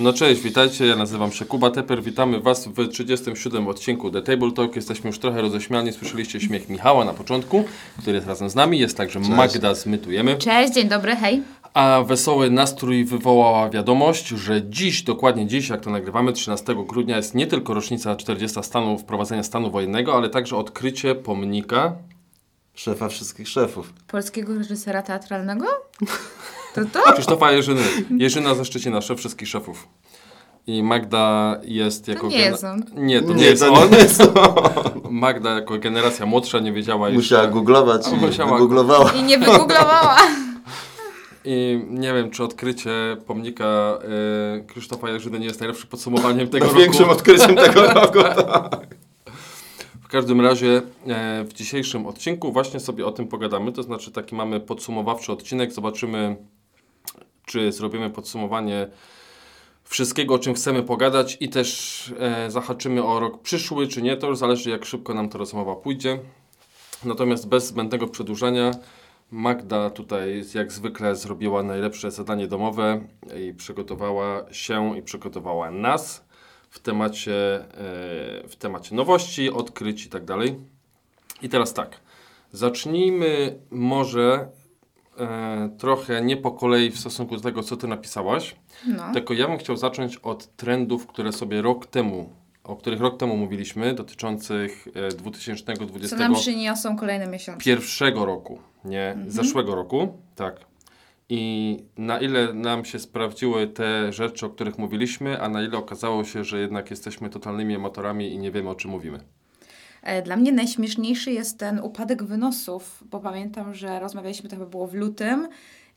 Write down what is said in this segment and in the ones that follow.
No cześć, witajcie, ja nazywam się Kuba Teper, witamy Was w 37 odcinku The Table Talk. Jesteśmy już trochę roześmiani, słyszeliście śmiech Michała na początku, który jest razem z nami, jest także Magda z Mytujemy. Cześć, dzień dobry, hej. A wesoły nastrój wywołała wiadomość, że dziś, dokładnie dziś, jak to nagrywamy, 13 grudnia, jest nie tylko rocznica 40 stanu, wprowadzenia stanu wojennego, ale także odkrycie pomnika Szefa wszystkich szefów. Polskiego reżysera teatralnego? To to? Krzysztofa Jerzyny. Jerzyna ze Szczecina, szef wszystkich szefów. I Magda jest jako... nie jest on. Nie, to nie, Nie, jest to on. nie jest Magda jako generacja młodsza nie wiedziała jeszcze. Musiała googlować i Musiała wygooglowała. I nie wygooglowała. I nie wiem, czy odkrycie pomnika y, Krzysztofa Jerzyny nie jest najlepszym podsumowaniem tego roku. Największym odkryciem tego roku. tak. W każdym razie e, w dzisiejszym odcinku właśnie sobie o tym pogadamy. To znaczy taki mamy podsumowawczy odcinek. Zobaczymy, czy zrobimy podsumowanie wszystkiego, o czym chcemy pogadać i też e, zahaczymy o rok przyszły, czy nie. To już zależy, jak szybko nam ta rozmowa pójdzie. Natomiast bez zbędnego przedłużania Magda tutaj jak zwykle zrobiła najlepsze zadanie domowe i przygotowała się i przygotowała nas w temacie, e, w temacie nowości, odkryć i tak dalej. I teraz tak, zacznijmy może e, trochę nie po kolei w stosunku do tego, co ty napisałaś, No. tylko ja bym chciał zacząć od trendów, które sobie rok temu, o których rok temu mówiliśmy, dotyczących e, Co 2020 nam przyniosą kolejne miesiące. pierwszego roku, nie zeszłego roku, tak. I na ile nam się sprawdziły te rzeczy, o których mówiliśmy, a na ile okazało się, że jednak jesteśmy totalnymi amatorami i nie wiemy, o czym mówimy. E, Dla mnie najśmieszniejszy jest ten upadek wynosów, bo pamiętam, że rozmawialiśmy, to chyba było w lutym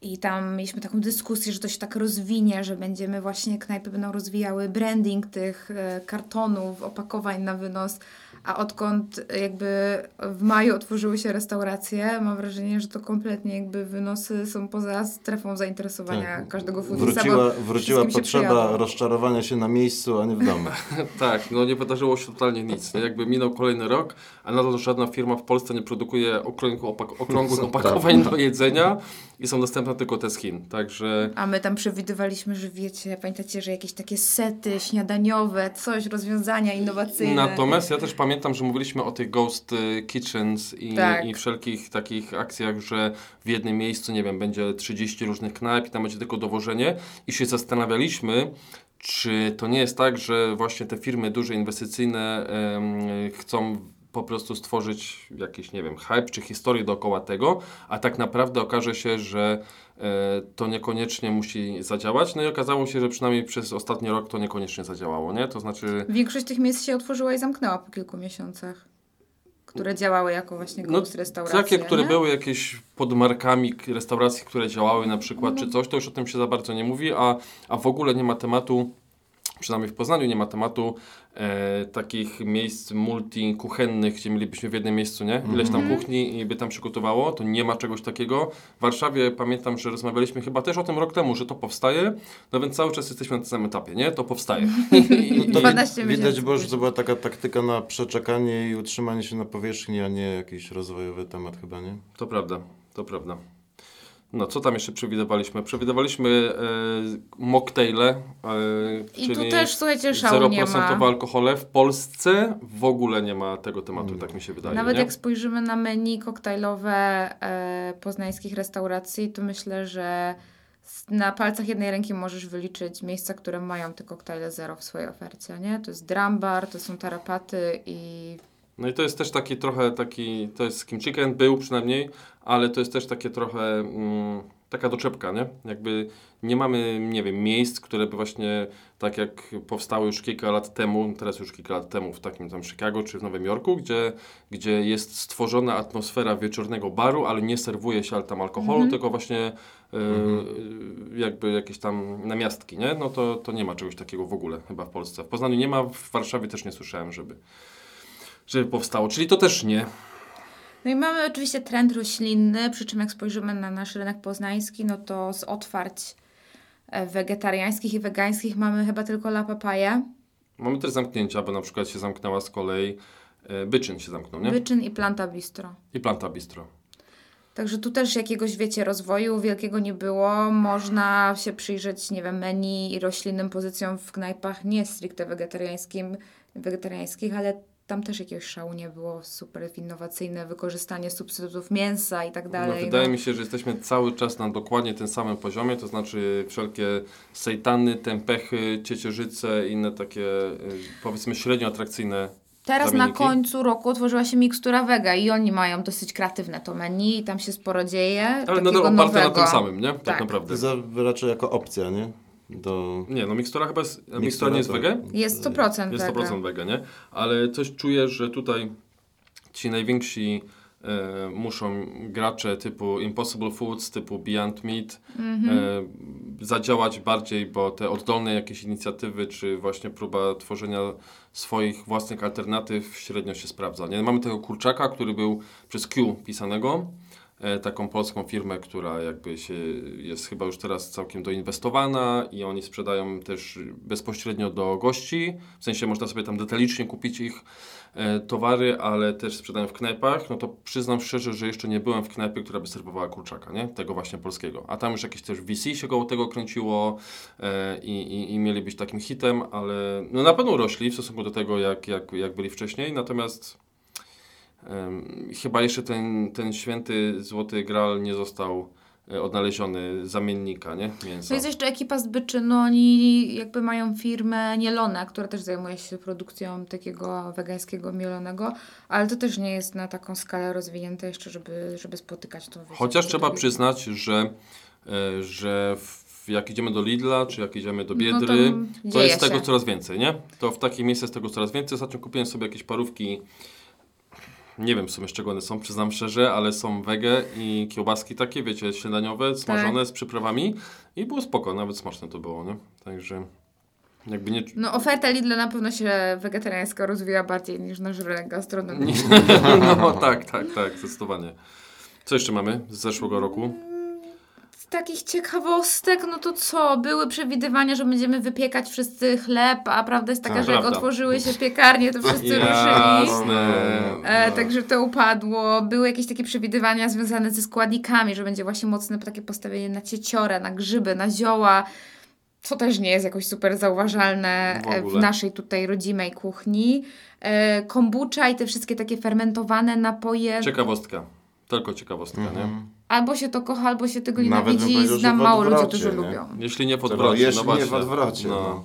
i tam mieliśmy taką dyskusję, że to się tak rozwinie, że będziemy właśnie, knajpy będą rozwijały branding tych e, kartonów, opakowań na wynos, a odkąd jakby w maju otworzyły się restauracje, mam wrażenie, że to kompletnie jakby wynosy są poza strefą zainteresowania Tak. każdego foodista, Wróciła, wróciła potrzeba rozczarowania się na miejscu, a nie w domu. Tak, no nie wydarzyło się totalnie nic. No jakby minął kolejny rok, a nadal żadna firma w Polsce nie produkuje okrągłych, opak- okrągłych opakowań do jedzenia i są dostępne tylko te z Chin. Także A my tam przewidywaliśmy, że wiecie, pamiętacie, że jakieś takie sety śniadaniowe, coś, rozwiązania innowacyjne. Natomiast ja też pamiętam, że mówiliśmy o tych ghost y, kitchens i, Tak. i wszelkich takich akcjach, że w jednym miejscu, nie wiem, będzie 30 różnych knajp i tam będzie tylko dowożenie i się zastanawialiśmy, czy to nie jest tak, że właśnie te firmy duże, inwestycyjne em, chcą po prostu stworzyć jakiś, nie wiem, hype czy historię dookoła tego, a tak naprawdę okaże się, że e, to niekoniecznie musi zadziałać. No i okazało się, że przynajmniej przez ostatni rok to niekoniecznie zadziałało, nie? To znaczy... Większość tych miejsc się otworzyła i zamknęła po kilku miesiącach, które działały jako właśnie No, restauracje. Takie, które nie? były jakieś pod markami k- restauracji, które działały na przykład, No. czy coś, to już o tym się za bardzo nie mówi, a, a w ogóle nie ma tematu, przynajmniej w Poznaniu nie ma tematu e, takich miejsc multikuchennych, gdzie mielibyśmy w jednym miejscu, nie? Ileś tam Mhm. kuchni i by tam przygotowało, to nie ma czegoś takiego. W Warszawie pamiętam, że rozmawialiśmy chyba też o tym rok temu, że to powstaje, no więc cały czas jesteśmy na tym samym etapie, nie? To powstaje. I, i, To i, 12 widać było, że to była taka taktyka na przeczekanie i utrzymanie się na powierzchni, a nie jakiś rozwojowy temat chyba, nie? To prawda, to prawda. No, co tam jeszcze przewidywaliśmy? Przewidywaliśmy e, mocktaile, e, I czyli tu też, słuchajcie, szału nie 0% ma. alkohole. W Polsce w ogóle nie ma tego tematu, tak mi się wydaje. Nawet nie? jak spojrzymy na menu koktajlowe e, poznańskich restauracji, to myślę, że na palcach jednej ręki możesz wyliczyć miejsca, które mają te koktajle zero w swojej ofercie, nie? To jest drambar, to są tarapaty i No i to jest też taki trochę taki, to jest Kim Chicken, był przynajmniej, ale to jest też takie trochę mm, taka doczepka, nie? Jakby nie mamy, nie wiem, miejsc, które by właśnie tak jak powstały już kilka lat temu, teraz już kilka lat temu w takim tam Chicago czy w Nowym Jorku, gdzie, gdzie jest stworzona atmosfera wieczornego baru, ale nie serwuje się tam alkoholu, tylko właśnie y, jakby jakieś tam namiastki, nie? No to, to nie ma czegoś takiego w ogóle chyba w Polsce. W Poznaniu nie ma, w Warszawie też nie słyszałem, żeby żeby powstało, czyli to też nie. No i mamy oczywiście trend roślinny, przy czym jak spojrzymy na nasz rynek poznański, no to z otwarć e, wegetariańskich i wegańskich mamy chyba tylko La Papaję, Mamy też zamknięcia, bo na przykład się zamknęła z kolei e, Byczyn się zamknął, nie? Wyczyn i Planta Bistro. I Planta Bistro. Także tu też jakiegoś, wiecie, rozwoju wielkiego nie było. Można się przyjrzeć, nie wiem, menu i roślinnym pozycjom w knajpach nie stricte wegetariańskim, wegetariańskich, ale tam też jakiegoś szału nie było. Super innowacyjne wykorzystanie substytutów mięsa i tak No, dalej. wydaje no. mi się, że jesteśmy cały czas na dokładnie tym samym poziomie, to znaczy wszelkie sejtany, tempechy, ciecierzyce i inne takie y, powiedzmy średnio atrakcyjne. Teraz zamienniki. na końcu roku otworzyła się mikstura Vega i oni mają dosyć kreatywne to menu i tam się sporo dzieje. Ale nadal oparte nowego. na tym samym, nie? Tak, Tak. To naprawdę. za- raczej jako opcja, nie? Do... Nie, no mikstura chyba jest, a mikstura nie jest to- wege? Jest 100% Jest Vega. 100% wege, nie? Ale coś czuję, że tutaj ci najwięksi e, muszą gracze typu Impossible Foods, typu Beyond Meat Mhm. e, zadziałać bardziej, bo te oddolne jakieś inicjatywy, czy właśnie próba tworzenia swoich własnych alternatyw średnio się sprawdza. Nie? Mamy tego kurczaka, który był przez Q pisanego, taką polską firmę, która jakby się jest chyba już teraz całkiem doinwestowana i oni sprzedają też bezpośrednio do gości, w sensie można sobie tam detalicznie kupić ich e, towary, ale też sprzedają w knajpach, no to przyznam szczerze, że jeszcze nie byłem w knajpie, która by serwowała kurczaka, nie? Tego właśnie polskiego. A tam już jakieś też VC się koło tego kręciło e, i, i, i mieli być takim hitem, ale no na pewno rośli w stosunku do tego, jak, jak, jak byli wcześniej, natomiast chyba jeszcze ten, ten święty złoty gral nie został e, odnaleziony zamiennika, nie? Mięsa. To jest jeszcze ekipa z Byczynu, oni jakby mają firmę Nielone, która też zajmuje się produkcją takiego wegańskiego mielonego, ale to też nie jest na taką skalę rozwinięte jeszcze, żeby, żeby spotykać to. wiecie, Chociaż trzeba przyznać, że, e, że jak idziemy do Lidla, czy jak idziemy do No Biedry, tam to jest tego coraz więcej, nie? To w takich miejscach jest tego coraz więcej. Ostatnio kupiłem sobie jakieś parówki, nie wiem w sumie z czego one są, przyznam szczerze, ale są wege i kiełbaski takie, wiecie, śniadaniowe, smażone z przyprawami i było spoko, nawet smaczne to było, nie? Także jakby nie... No oferta Lidl na pewno się wegetariańska rozwija bardziej niż nasz rynek gastronomii. no tak, tak, tak, zdecydowanie. Co jeszcze mamy z zeszłego roku? Takich ciekawostek, no to co? Były przewidywania, że będziemy wypiekać wszyscy chleb, a prawda jest taka, Tak, że jak prawda. otworzyły się piekarnie, to wszyscy ruszyli. Jasne. E, No. także to upadło. Były jakieś takie przewidywania związane ze składnikami, że będzie właśnie mocne takie postawienie na cieciorę, na grzyby, na zioła, co też nie jest jakoś super zauważalne W e, w ogóle. naszej tutaj rodzimej kuchni. E, kombucha i te wszystkie takie fermentowane napoje. Ciekawostka. Tylko ciekawostka, nie? Albo się to kocha, albo się tego nienawidzi. że Znam mało ludzi, którzy nie? lubią. Jeśli nie w odwrocie, jeśli no nie w odwrocie, no.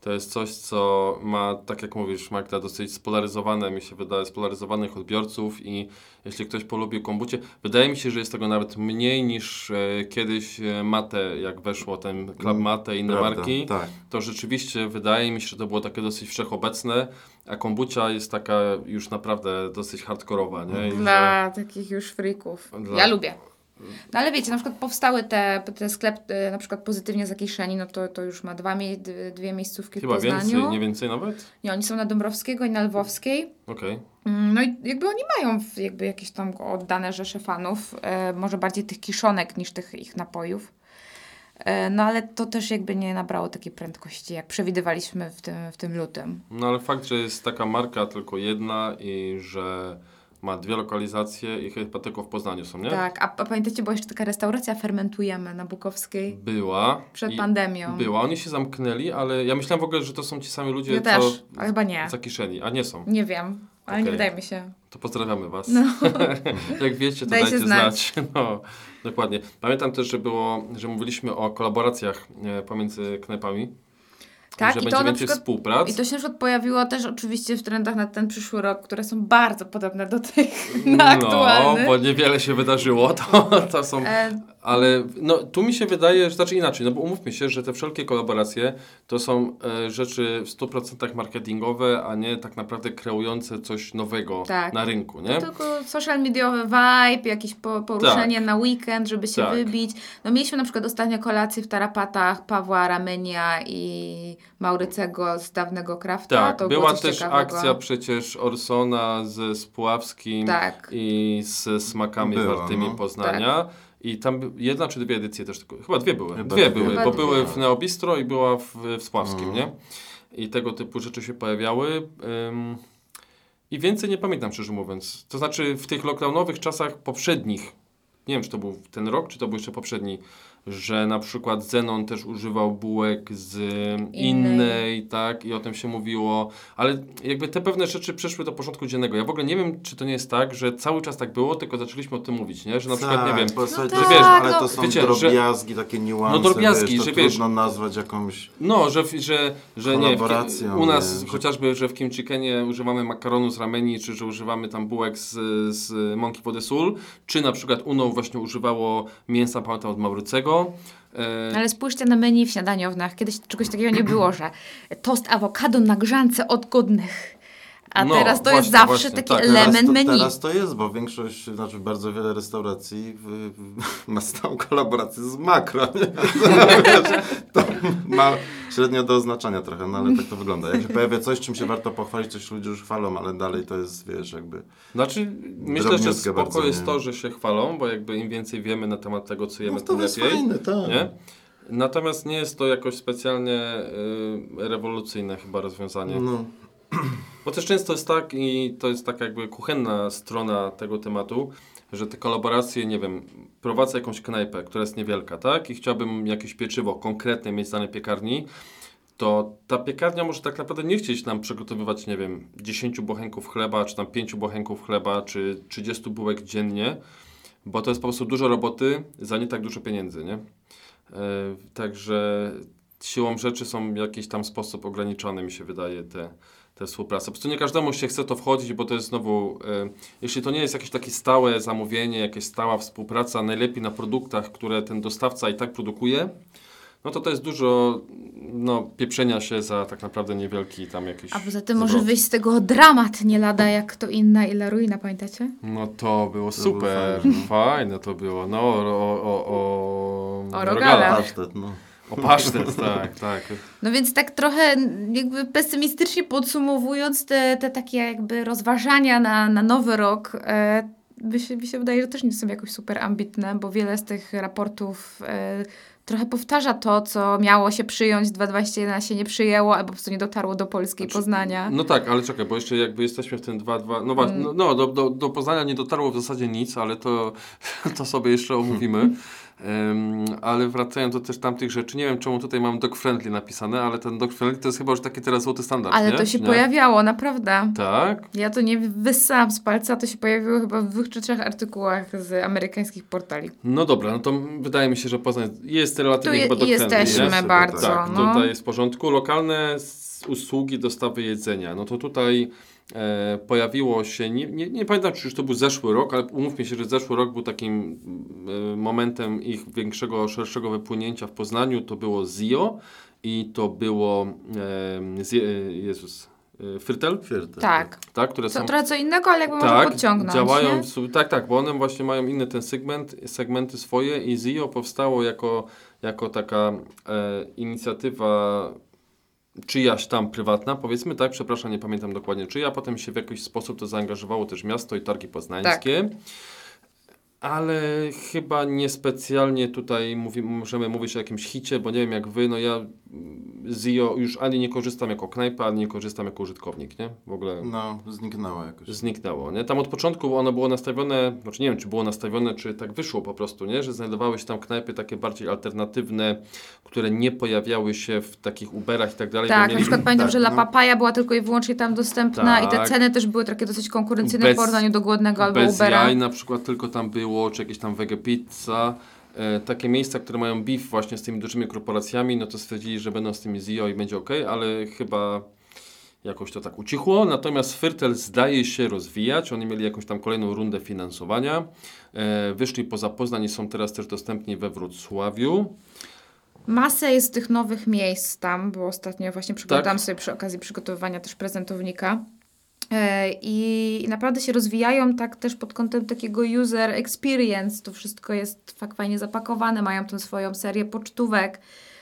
To jest coś, co ma, tak jak mówisz Magda, dosyć spolaryzowane, mi się wydaje, spolaryzowanych odbiorców i jeśli ktoś polubił kombucie, wydaje mi się, że jest tego nawet mniej niż e, kiedyś e, Mate, jak weszło ten Club Mm, Mate i inne Prawda, marki, Tak. to rzeczywiście wydaje mi się, że to było takie dosyć wszechobecne, a kombucia jest taka już naprawdę dosyć hardkorowa, nie? I że- Dla takich już frików. Dla- Ja lubię. No ale wiecie, na przykład powstały te, te sklep e, na przykład pozytywnie zakieszeni, no to, to już ma dwa, dwie miejscówki w Chyba Poznaniu. więcej, nie więcej nawet? Nie, oni są na Dąbrowskiego i na Lwowskiej. Okej. Mm, No i jakby oni mają w- jakby jakieś tam oddane rzesze fanów, e, może bardziej tych kiszonek niż tych ich napojów. E, no ale to też jakby nie nabrało takiej prędkości, jak przewidywaliśmy w tym, w tym lutym. No ale fakt, że jest taka marka tylko jedna i że ma dwie lokalizacje i chyba tylko w Poznaniu są, nie? Tak, a, a pamiętacie, była jeszcze taka restauracja Fermentujemy na Bukowskiej Była. przed i pandemią. Była. Oni się zamknęli, ale ja myślałem w ogóle, że to są ci sami ludzie, Ja co też, ale chyba nie. zakieszeni, a nie są. Nie wiem, ale nie Okej. wydaje mi się. To pozdrawiamy was. No. Jak wiecie, to Dajcie dajcie znać. znać. No, dokładnie. Pamiętam też, że było, że mówiliśmy o kolaboracjach e, pomiędzy knajpami. Tak, że i będzie to więcej przykład współprac. I to się na przykład pojawiło też oczywiście w trendach na ten przyszły rok, które są bardzo podobne do tych na no, aktualnych. bo niewiele się wydarzyło, to, to są E, Ale no, tu mi się wydaje, że znaczy inaczej, no bo umówmy się, że te wszelkie kolaboracje to są e, rzeczy w 100% marketingowe, a nie tak naprawdę kreujące coś nowego Tak. na rynku, nie? To tylko social mediowy vibe, jakieś po, poruszenie na weekend, żeby się Tak. wybić. No mieliśmy na przykład ostatnio kolację w Tarapatach Pawła Ramenia i Maurycego z dawnego Krafta. Tak, to była też ciekawego. akcja przecież Orsona ze Spławskim Tak. i z smakami Była, wartymi no. Poznania. I tam jedna czy dwie edycje też tylko, chyba dwie były. Chyba dwie dwie. były, Chyba bo dwie. były w Neobistro i była w, w Spławskim, Mhm. nie? I tego typu rzeczy się pojawiały. Ym, I więcej nie pamiętam, szczerze mówiąc. To znaczy w tych lockdownowych czasach poprzednich, nie wiem, czy to był ten rok, czy to był jeszcze poprzedni, że na przykład Zenon też używał bułek z innej, Innej. tak, i o tym się mówiło, ale jakby te pewne rzeczy przeszły do porządku dziennego. Ja w ogóle nie wiem, czy to nie jest tak, że cały czas tak było, tylko zaczęliśmy o tym mówić, nie? Że na przykład, nie wiem, bo słuchajcie, tak, wiesz, ale no. to są Wiecie, że- drobiazgi, takie niuanse, No drobiazgi, wiesz, to że wiesz- trudno nazwać jakąś... No, że, że, że nie, w, u nas nie, że- chociażby, że w Kim Chickenie używamy makaronu z rameni, czy że używamy tam bułek z, z mąki wody sól, czy na przykład Uno właśnie używało mięsa, pamiętam, od Maurycego. E, Ale spójrzcie na menu w śniadaniowniach. Kiedyś czegoś takiego nie było, że tost awokado na grzance od godnych. A No, teraz to jest właśnie, zawsze właśnie, taki tak. Teraz element to, menu. teraz to jest, bo większość, znaczy bardzo wiele restauracji w, w, ma stałą kolaborację z makro. To ma średnio do oznaczania trochę, no ale tak to wygląda. Jak się pojawia coś, czym się warto pochwalić, coś ludzie już chwalą, ale dalej to jest, wiesz, jakby... Znaczy, myślę, że spoko bardzo, jest nie? to, że się chwalą, bo jakby im więcej wiemy na temat tego, co jemy, No tym to jest lepiej. fajne, tak. Nie? Natomiast nie jest to jakoś specjalnie y, rewolucyjne chyba rozwiązanie. No. Bo też często jest tak i to jest taka jakby kuchenna strona tego tematu, że te kolaboracje, nie wiem, prowadzę jakąś knajpę, która jest niewielka, tak? I chciałbym jakieś pieczywo konkretne mieć z danej piekarni, to ta piekarnia może tak naprawdę nie chcieć nam przygotowywać, nie wiem, 10 bochenków chleba, czy tam 5 bochenków chleba, czy 30 bułek dziennie, bo to jest po prostu dużo roboty za nie tak dużo pieniędzy, nie? E, także siłą rzeczy są w jakiś tam sposób ograniczone, mi się wydaje, te, te współprace. Po prostu nie każdemu się chce to wchodzić, bo to jest znowu, e, jeśli to nie jest jakieś takie stałe zamówienie, jakaś stała współpraca, najlepiej na produktach, które ten dostawca i tak produkuje, no to to jest dużo no, pieprzenia się za tak naprawdę niewielki tam jakiś A poza tym może wyjść z tego dramat nie lada jak to inna i la ruina, pamiętacie? No to było To było super, fajne. fajne to było, no o, o, o, o, O rogalach. rogalach. Pasztet, no. O pasztet, tak, tak. No więc tak trochę jakby pesymistycznie podsumowując te, te takie jakby rozważania na, na nowy rok, e, mi, się, mi się wydaje, że też nie są jakoś super ambitne, bo wiele z tych raportów e, trochę powtarza to, co miało się przyjąć, 2021 się nie przyjęło, albo po prostu nie dotarło do Polski i Znaczy, Poznania. No tak, ale czekaj, bo jeszcze jakby jesteśmy w tym 2-2, no właśnie, no, no do, do, do Poznania nie dotarło w zasadzie nic, ale to, to sobie jeszcze omówimy. Ale wracając do też tamtych rzeczy, nie wiem czemu tutaj mam dog friendly napisane, ale ten dog friendly to jest chyba już taki teraz złoty standard, Ale nie? to się Nie? pojawiało, naprawdę. Tak? Ja to nie wyssałam z palca, to się pojawiło chyba w dwóch czy trzech artykułach z amerykańskich portali. No dobra, no to wydaje mi się, że Poznań jest relatywnie Tu je- chyba dog friendly, jesteśmy? Jest, bardzo, Tak, no. tutaj jest w porządku. Lokalne usługi dostawy jedzenia. No to tutaj pojawiło się, nie, nie, nie pamiętam czy już to był zeszły rok, ale umówmy się, że zeszły rok był takim e, momentem ich większego, szerszego wypłynięcia w Poznaniu. To było ZIO i to było e, Zie, Jezus, e, Frytel, Fierty. Tak. tak, które To są trochę co innego, ale jakby można podciągnąć. działają, w tak, tak, bo one właśnie mają inny ten segment, segmenty swoje i ZIO powstało jako, jako taka e, inicjatywa czyjaś tam prywatna, powiedzmy, tak, przepraszam, nie pamiętam dokładnie czyja, potem się w jakiś sposób to zaangażowało też miasto i targi poznańskie. Ale chyba niespecjalnie tutaj mówi, możemy mówić o jakimś hicie, bo nie wiem jak wy, no ja z ZIO już ani nie korzystam jako knajpa, ani nie korzystam jako użytkownik, nie? W ogóle No, zniknęła jakoś. zniknęło, nie? Tam od początku ono było nastawione, znaczy nie wiem, czy było nastawione, czy tak wyszło po prostu, nie? Że znajdowały się tam knajpy takie bardziej alternatywne, które nie pojawiały się w takich Uberach i tak dalej. Tak, na mieli- przykład pamiętam, tak, że La no. Papaya była tylko i wyłącznie tam dostępna i te Tak. ceny też były takie dosyć konkurencyjne Bez- w porównaniu do Głodnego albo Bez Ubera. jaj na przykład tylko tam było, czy jakieś tam wege pizza. E, takie miejsca, które mają beef właśnie z tymi dużymi korporacjami, no to stwierdzili, że będą z tymi ZIO i będzie ok, ale chyba jakoś to tak ucichło. Natomiast Fyrtel zdaje się rozwijać. Oni mieli jakąś tam kolejną rundę finansowania. E, wyszli poza Poznań i są teraz też dostępni we Wrocławiu. Masę jest tych nowych miejsc tam, bo ostatnio właśnie przeglądałam Tak. sobie przy okazji przygotowywania też prezentownika. E, I naprawdę się rozwijają tak też pod kątem takiego user experience. To wszystko jest tak fajnie zapakowane, mają tą swoją serię pocztówek.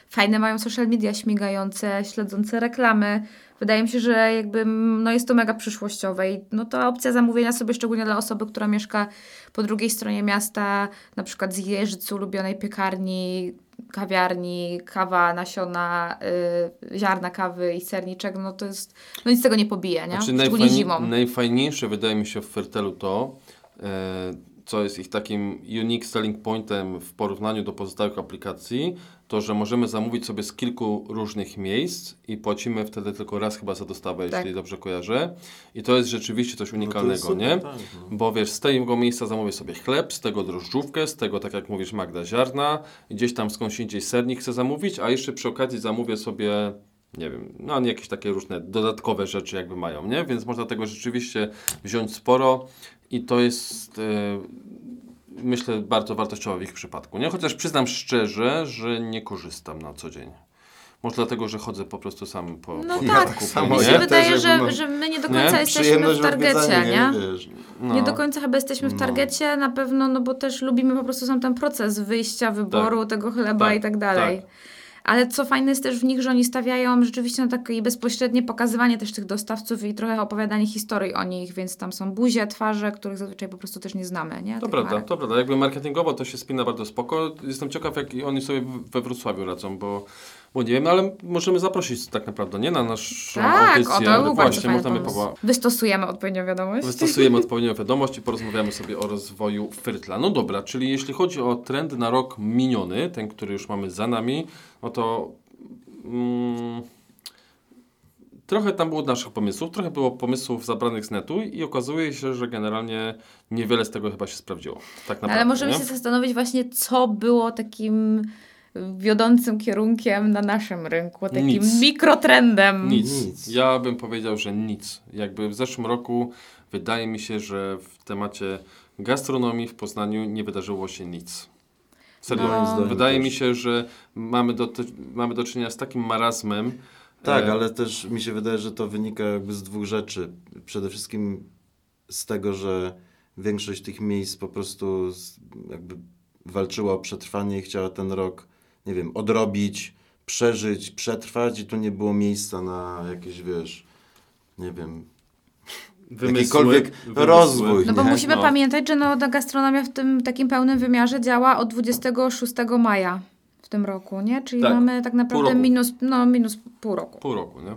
Fajne mają social media śmigające, śledzące reklamy. Wydaje mi się, że jakby no jest to mega przyszłościowe i no to opcja zamówienia sobie szczególnie dla osoby, która mieszka po drugiej stronie miasta, na przykład z Jeżyc, ulubionej piekarni, kawiarni, kawa, nasiona, y, ziarna kawy i serniczek, no to jest, no nic z tego nie pobije, nie? Znaczy, Szczególnie najfajni- zimą. Najfajniejsze wydaje mi się w Fertelu to, e, co jest ich takim unique selling pointem w porównaniu do pozostałych aplikacji, to, że możemy zamówić sobie z kilku różnych miejsc i płacimy wtedy tylko raz chyba za dostawę, Tak. jeśli dobrze kojarzę. I to jest rzeczywiście coś No unikalnego, super, nie? tak, no. Bo wiesz, z tego miejsca zamówię sobie chleb, z tego drożdżówkę, z tego, tak jak mówisz, Magda, ziarna, i gdzieś tam skądś indziej sernik chcę zamówić, a jeszcze przy okazji zamówię sobie, nie wiem, no jakieś takie różne dodatkowe rzeczy jakby mają, nie? Więc można tego rzeczywiście wziąć sporo i to jest, e, myślę, bardzo wartościowe w ich przypadku, nie? Chociaż przyznam szczerze, że nie korzystam na co dzień. Może dlatego, że chodzę po prostu sam po, No po tak, samo. mi nie? się Ja wydaje, też że, no, że my nie do Nie? końca jesteśmy Przyjemność w targecie, nie? Wiesz, No. Nie do końca chyba jesteśmy w No. targecie, na pewno, no bo też lubimy po prostu sam ten proces wyjścia, wyboru tego chleba Tak, i tak dalej. tak. Ale co fajne jest też w nich, że oni stawiają rzeczywiście na takie bezpośrednie pokazywanie też tych dostawców i trochę opowiadanie historii o nich, więc tam są buzie, twarze, których zazwyczaj po prostu też nie znamy, nie? To Tych prawda, marek. to prawda. Jakby marketingowo to się spina bardzo spoko. Jestem ciekaw, jak oni sobie we Wrocławiu radzą, bo, bo nie wiem, ale możemy zaprosić tak naprawdę, nie? Na naszą Tak, audycję. o to był bardzo Właśnie, pomysł. powa- Wystosujemy odpowiednią wiadomość. Wystosujemy odpowiednią wiadomość i porozmawiamy sobie o rozwoju Fyrtla. No dobra, czyli jeśli chodzi o trend na rok miniony, ten, który już mamy za nami, no to mm, trochę tam było naszych pomysłów, trochę było pomysłów zabranych z netu i okazuje się, że generalnie niewiele z tego chyba się sprawdziło. Tak naprawdę, Ale możemy nie? się zastanowić właśnie, co było takim wiodącym kierunkiem na naszym rynku, takim Nic. mikrotrendem. Nic. Nic. Ja bym powiedział, że nic. Jakby w zeszłym roku wydaje mi się, że w temacie gastronomii w Poznaniu nie wydarzyło się nic. Serio. Zdaniem wydaje też. mi się, że mamy do, mamy do czynienia z takim marazmem. Tak, e, ale też mi się wydaje, że to wynika jakby z dwóch rzeczy. Przede wszystkim z tego, że większość tych miejsc po prostu jakby walczyła o przetrwanie i chciała ten rok, nie wiem, odrobić, przeżyć, przetrwać i tu nie było miejsca na jakieś, wiesz, nie wiem, wymysły, jakikolwiek wymysły. rozwój. No bo Nie? musimy No. pamiętać, że no, ta gastronomia w tym takim pełnym wymiarze działa od 26 maja w tym roku, nie? Czyli Tak. mamy tak naprawdę minus, no, minus pół roku. Pół roku, nie?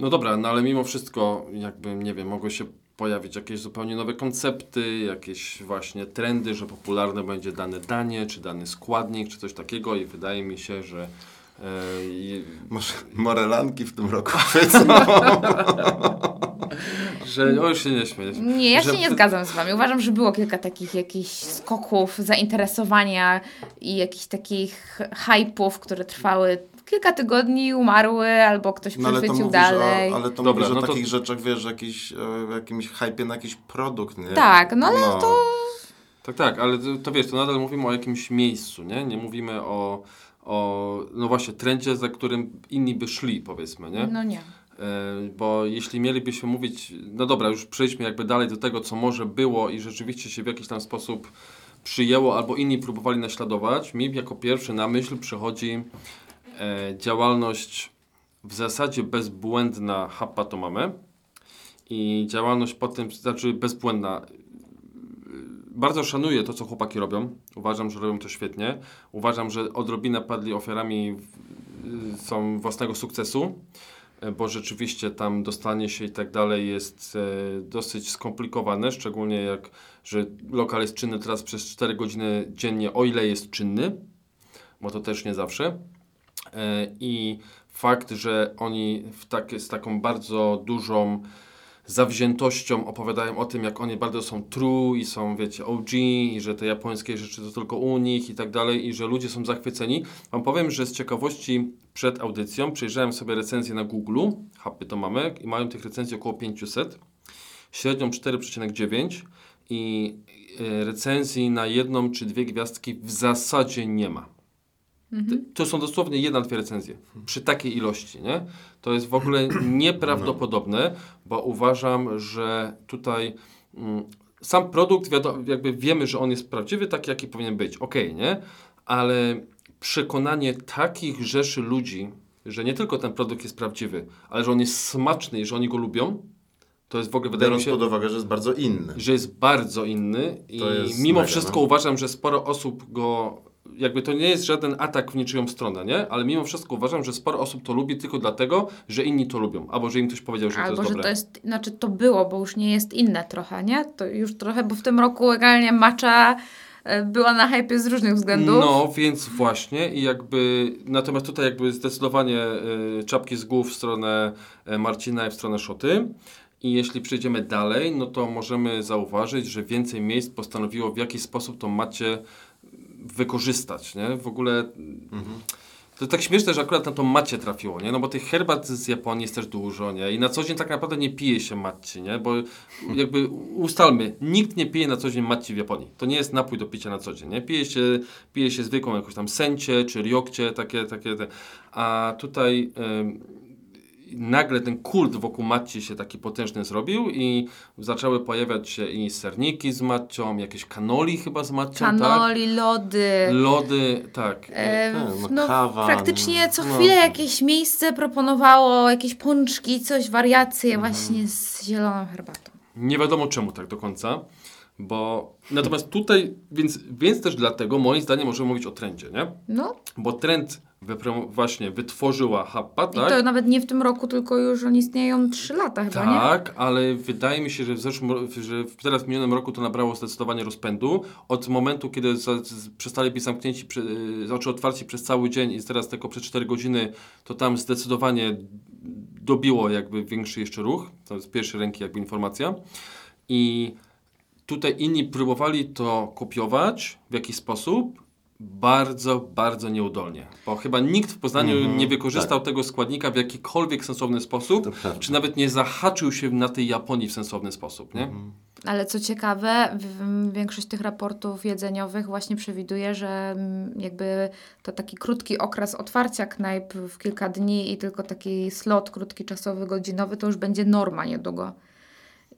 No dobra, no ale mimo wszystko, jakby, nie wiem, mogły się pojawić jakieś zupełnie nowe koncepty, jakieś właśnie trendy, że popularne będzie dane danie, czy dany składnik, czy coś takiego i wydaje mi się, że e, i- Może morelanki w tym roku że o, już się nie śmieć. Nie, ja że się nie zgadzam z wami. Uważam, że było kilka takich jakichś skoków zainteresowania i jakichś takich hypów, które trwały kilka tygodni, umarły albo ktoś No ale to przechwycił mówisz dalej. o, ale to Dobra, mówisz no o to- takich rzeczach, wiesz, jakiś, o jakimś hypie na jakiś produkt, nie? Tak, no ale to... Tak, tak, ale to, to wiesz, to nadal mówimy o jakimś miejscu, nie? Nie mówimy o, o no właśnie, trendzie, za którym inni by szli, powiedzmy, nie? No nie. E, Bo jeśli mielibyśmy mówić, no dobra, już przejdźmy jakby dalej do tego, co może było i rzeczywiście się w jakiś tam sposób przyjęło, albo inni próbowali naśladować, mi jako pierwszy na myśl przychodzi e, działalność w zasadzie bezbłędna Happa to mamy i działalność potem, znaczy bezbłędna. Bardzo szanuję to, co chłopaki robią. Uważam, że robią to świetnie. Uważam, że odrobinę padli ofiarami w- są własnego sukcesu e, bo rzeczywiście tam dostanie się i tak dalej jest e, dosyć skomplikowane, szczególnie jak, że lokal jest czynny teraz przez 4 godziny dziennie, o ile jest czynny, bo to też nie zawsze. E, I fakt, że oni w tak, z taką bardzo dużą zawziętością opowiadają o tym, jak oni bardzo są true i są, wiecie, OG i że te japońskie rzeczy to tylko u nich i tak dalej i że ludzie są zachwyceni. Wam powiem, że z ciekawości przed audycją przejrzałem sobie recenzje na Google, hapy to mamy i mają tych recenzji około 500, średnią 4,9 i e, recenzji na jedną czy dwie gwiazdki w zasadzie nie ma. To są dosłownie jedna, dwie recenzje. Przy takiej ilości, nie? To jest w ogóle nieprawdopodobne, bo uważam, że tutaj mm, sam produkt, wiadomo, jakby wiemy, że on jest prawdziwy, taki jaki powinien być. Okej, nie? Ale przekonanie takich rzeszy ludzi, że nie tylko ten produkt jest prawdziwy, ale że on jest smaczny i że oni go lubią, to jest w ogóle, wydaje mi Biorąc się, pod uwagę, że jest bardzo inny. że jest bardzo inny i mimo mega, wszystko no. uważam, że sporo osób go jakby to nie jest żaden atak w niczyją stronę, nie? Ale mimo wszystko uważam, że sporo osób to lubi tylko dlatego, że inni to lubią, albo że im ktoś powiedział, że Albo, to jest że dobre. to jest, znaczy to było, bo już nie jest inne trochę, nie? To już trochę, bo w tym roku legalnie macza e, była na hypie z różnych względów. No, więc właśnie i jakby, natomiast tutaj jakby zdecydowanie y, czapki z głów w stronę y, Marcina i w stronę Szoty. I jeśli przejdziemy dalej, no to możemy zauważyć, że więcej miejsc postanowiło w jaki sposób tą macie wykorzystać, nie? W ogóle to tak śmieszne, że akurat na tą macie trafiło, nie? No bo tych herbat z Japonii jest też dużo, nie? I na co dzień tak naprawdę nie pije się matci, nie? Bo jakby ustalmy, nikt nie pije na co dzień matci w Japonii. To nie jest napój do picia na co dzień, nie? Pije się, pije się zwykłą jakąś tam sencie czy ryokcie, takie, takie, te. a tutaj ym, nagle ten kult wokół matci się taki potężny zrobił i zaczęły pojawiać się i serniki z matcią, jakieś kanoli chyba z matcią, tak? Kanoli, lody. Lody, tak. E, Tak, no no, kawa, praktycznie co no. chwilę jakieś miejsce proponowało jakieś pączki, coś, wariacje Mhm. właśnie z zieloną herbatą. Nie wiadomo czemu tak do końca, bo natomiast tutaj, więc, więc też dlatego moim zdaniem możemy mówić o trendzie, nie? No Bo trend właśnie wytworzyła Happa, i tak? to nawet nie w tym roku, tylko już oni istnieją 3 lata chyba, nie? Tak, ale wydaje mi się, że w zeszłym, że w- teraz w minionym roku to nabrało zdecydowanie rozpędu. Od momentu, kiedy za, z, przestali być zamknięci, przy, znaczy otwarci przez cały dzień i teraz tylko przez 4 godziny, to tam zdecydowanie dobiło jakby większy jeszcze ruch. To z pierwszej ręki jakby informacja. I tutaj inni próbowali to kopiować w jakiś sposób. Bardzo, bardzo nieudolnie. Bo chyba nikt w Poznaniu Mhm, nie wykorzystał tego składnika w jakikolwiek sensowny sposób, czy nawet nie zahaczył się na tej Japonii w sensowny sposób, nie? Mhm. Ale co ciekawe, w, w, większość tych raportów jedzeniowych właśnie przewiduje, że mm, jakby to taki krótki okres otwarcia knajp w kilka dni i tylko taki slot krótki czasowy, godzinowy, to już będzie norma niedługo.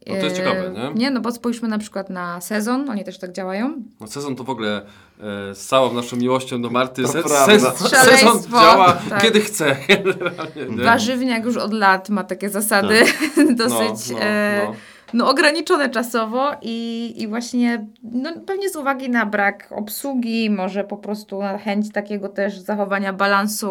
No to jest E, ciekawe, nie? Nie, no bo spójrzmy na przykład na sezon, oni też tak działają. No sezon to w ogóle e, z całą naszą miłością do Marty, se, se, sezon Szaleństwo, działa tak. kiedy chce. Warzywniak już od lat ma takie zasady dosyć no, e, no. no, ograniczone czasowo i, i właśnie no, pewnie z uwagi na brak obsługi, może po prostu na chęć takiego też zachowania balansu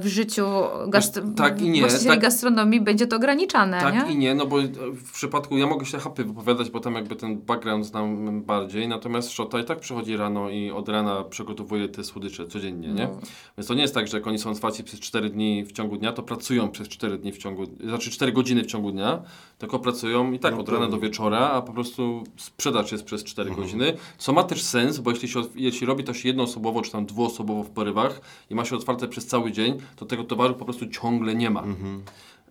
w życiu gastro- tak i nie, właścicieli tak- gastronomii będzie to ograniczane, Tak nie? i nie, no bo w przypadku, ja mogę się hapy wypowiadać, bo tam jakby ten background znam bardziej, natomiast Szota i tak przychodzi rano i od rana przygotowuje te słodycze codziennie, nie? No. Więc to nie jest tak, że jak oni są otwarci przez 4 dni w ciągu dnia, to pracują przez 4 dni w ciągu, znaczy 4 godziny w ciągu dnia, tylko pracują i tak No od rana do wieczora, a po prostu sprzedaż jest przez 4 Mhm. godziny, co ma też sens, bo jeśli się, jeśli robi to się jednoosobowo, czy tam dwuosobowo w porywach i ma się otwarte przez cały dzień, to tego towaru po prostu ciągle nie ma. Mhm.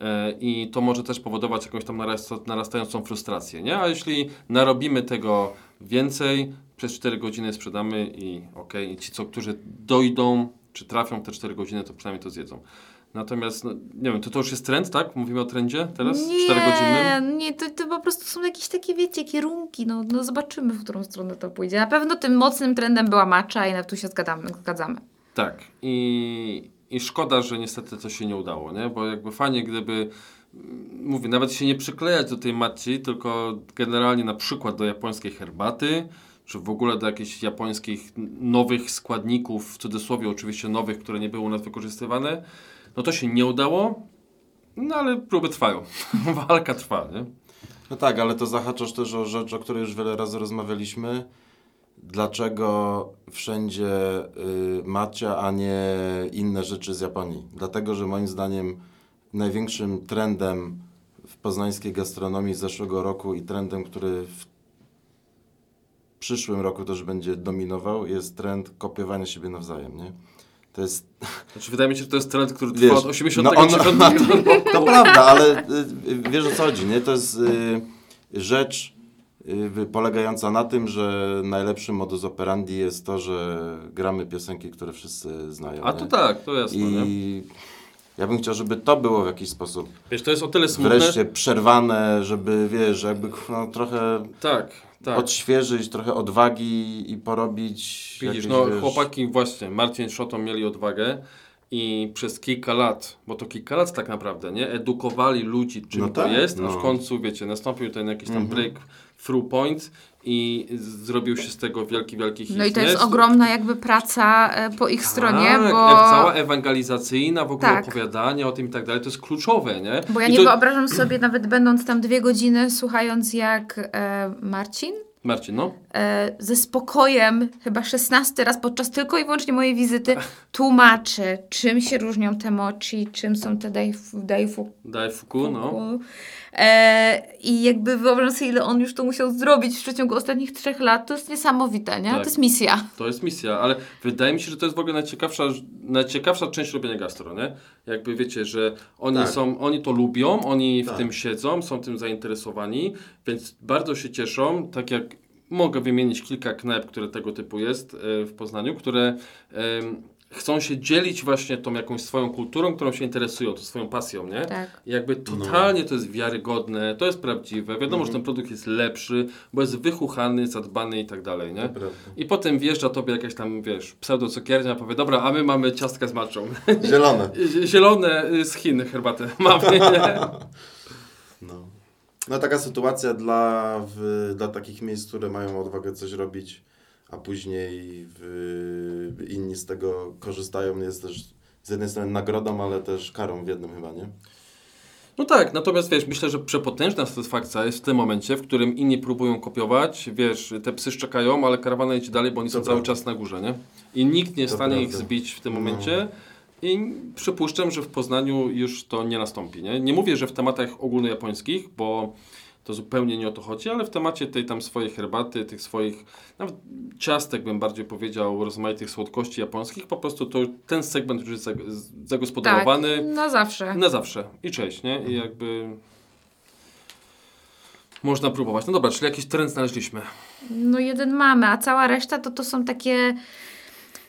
E, I to może też powodować jakąś tam narasta- narastającą frustrację, nie? A jeśli narobimy tego więcej, przez 4 godziny sprzedamy i okej, i ci, co, którzy dojdą, czy trafią w te 4 godziny, to przynajmniej to zjedzą. Natomiast, no, nie wiem, to, to już jest trend, tak? Mówimy o trendzie teraz? 4 godziny? Nie, nie to, to po prostu są jakieś takie, wiecie, kierunki, no, no zobaczymy, w którą stronę to pójdzie. Na pewno tym mocnym trendem była macza i na tu się zgadzamy. zgadzamy. Tak. I, I szkoda, że niestety to się nie udało, nie? Bo jakby fajnie, gdyby mm, mówię, nawet się nie przyklejać do tej matci, tylko generalnie na przykład do japońskiej herbaty, czy w ogóle do jakichś japońskich nowych składników, w cudzysłowie oczywiście nowych, które nie były u nas wykorzystywane, no to się nie udało, no ale próby trwają. Walka trwa, nie? No tak, ale to zahaczasz też o rzecz, o której już wiele razy rozmawialiśmy. Dlaczego wszędzie y, macia, a nie inne rzeczy z Japonii? Dlatego, że moim zdaniem największym trendem w poznańskiej gastronomii z zeszłego roku i trendem, który w przyszłym roku też będzie dominował, jest trend kopiowania siebie nawzajem, nie? To jest Znaczy, wydaje mi się, że to jest trend, który trwa Wiesz, od no 89 on- roku. To prawda, ale y, wiesz o co chodzi, nie? To jest y, rzecz polegająca na tym, że najlepszym modus operandi jest to, że gramy piosenki, które wszyscy znają. A nie? to tak, to jasne, nie? I ja bym chciał, żeby to było w jakiś sposób Wiesz, to jest o tyle smutne. wreszcie przerwane, żeby, wiesz, jakby no, trochę Tak, tak. odświeżyć, trochę odwagi i porobić Widzisz, jakieś, no wiesz, chłopaki właśnie, Marcin Szotą mieli odwagę i przez kilka lat, bo to kilka lat tak naprawdę, nie? Edukowali ludzi, czym No to tak, jest, a no. w końcu, wiecie, nastąpił ten jakiś tam Mhm. break through point i zrobił się z tego wielki, wielki hit. No i to jest ogromna jakby praca e, po ich stronie, tak, bo... e- cała ewangelizacyjna, w ogóle Tak. opowiadanie o tym i tak dalej, to jest kluczowe, nie? Bo ja I nie to... wyobrażam sobie, nawet będąc tam dwie godziny, słuchając jak e, Marcin Marcin, no. e, ze spokojem, chyba 16 raz podczas tylko i wyłącznie mojej wizyty, tłumaczy, czym się różnią te mochi, czym są te daifu, daifu Daj fuku, no. E, I jakby wyobrażam sobie, ile on już to musiał zrobić w przeciągu ostatnich trzech lat. To jest niesamowite, nie? Tak. To jest misja. To jest misja, ale wydaje mi się, że to jest w ogóle najciekawsza, najciekawsza część robienia gastro, nie? Jakby wiecie, że oni Tak. są, oni to lubią, oni w Tak. tym siedzą, są tym zainteresowani, więc bardzo się cieszą, tak jak mogę wymienić kilka knajp, które tego typu jest e, w Poznaniu, które chcą się dzielić właśnie tą jakąś swoją kulturą, którą się interesują, tą swoją pasją, nie? Tak. I Jakby totalnie to jest wiarygodne, to jest prawdziwe. Wiadomo, że ten produkt jest lepszy, bo jest wychuchany, zadbany i tak dalej, nie? Prawda. I potem wjeżdża tobie jakaś tam, wiesz, pseudo-cukiernia, powie, dobra, a my mamy ciastka z maczą. Zielone. Zielone z Chin herbatę mamy, nie? No. no taka sytuacja dla, w, dla takich miejsc, które mają odwagę coś robić, a później w, inni z tego korzystają, jest też z jednej strony nagrodą, ale też karą w jednym chyba, nie? No tak, natomiast wiesz, myślę, że przepotężna satysfakcja jest w tym momencie, w którym inni próbują kopiować, wiesz, te psy szczekają, ale karawana idzie dalej, bo oni są cały czas na górze, nie? I nikt nie jest w stanie ich prawda. zbić w tym No. momencie. I przypuszczam, że w Poznaniu już to nie nastąpi, nie? Nie mówię, że w tematach ogólnojapońskich, bo to zupełnie nie o to chodzi, ale w temacie tej tam swojej herbaty, tych swoich nawet ciastek bym bardziej powiedział, rozmaitych słodkości japońskich, po prostu to ten segment już jest zag- zagospodarowany Tak, na zawsze. na zawsze. I cześć, nie? I jakby można próbować. No dobra, czyli jakiś trend znaleźliśmy. No jeden mamy, a cała reszta to to są takie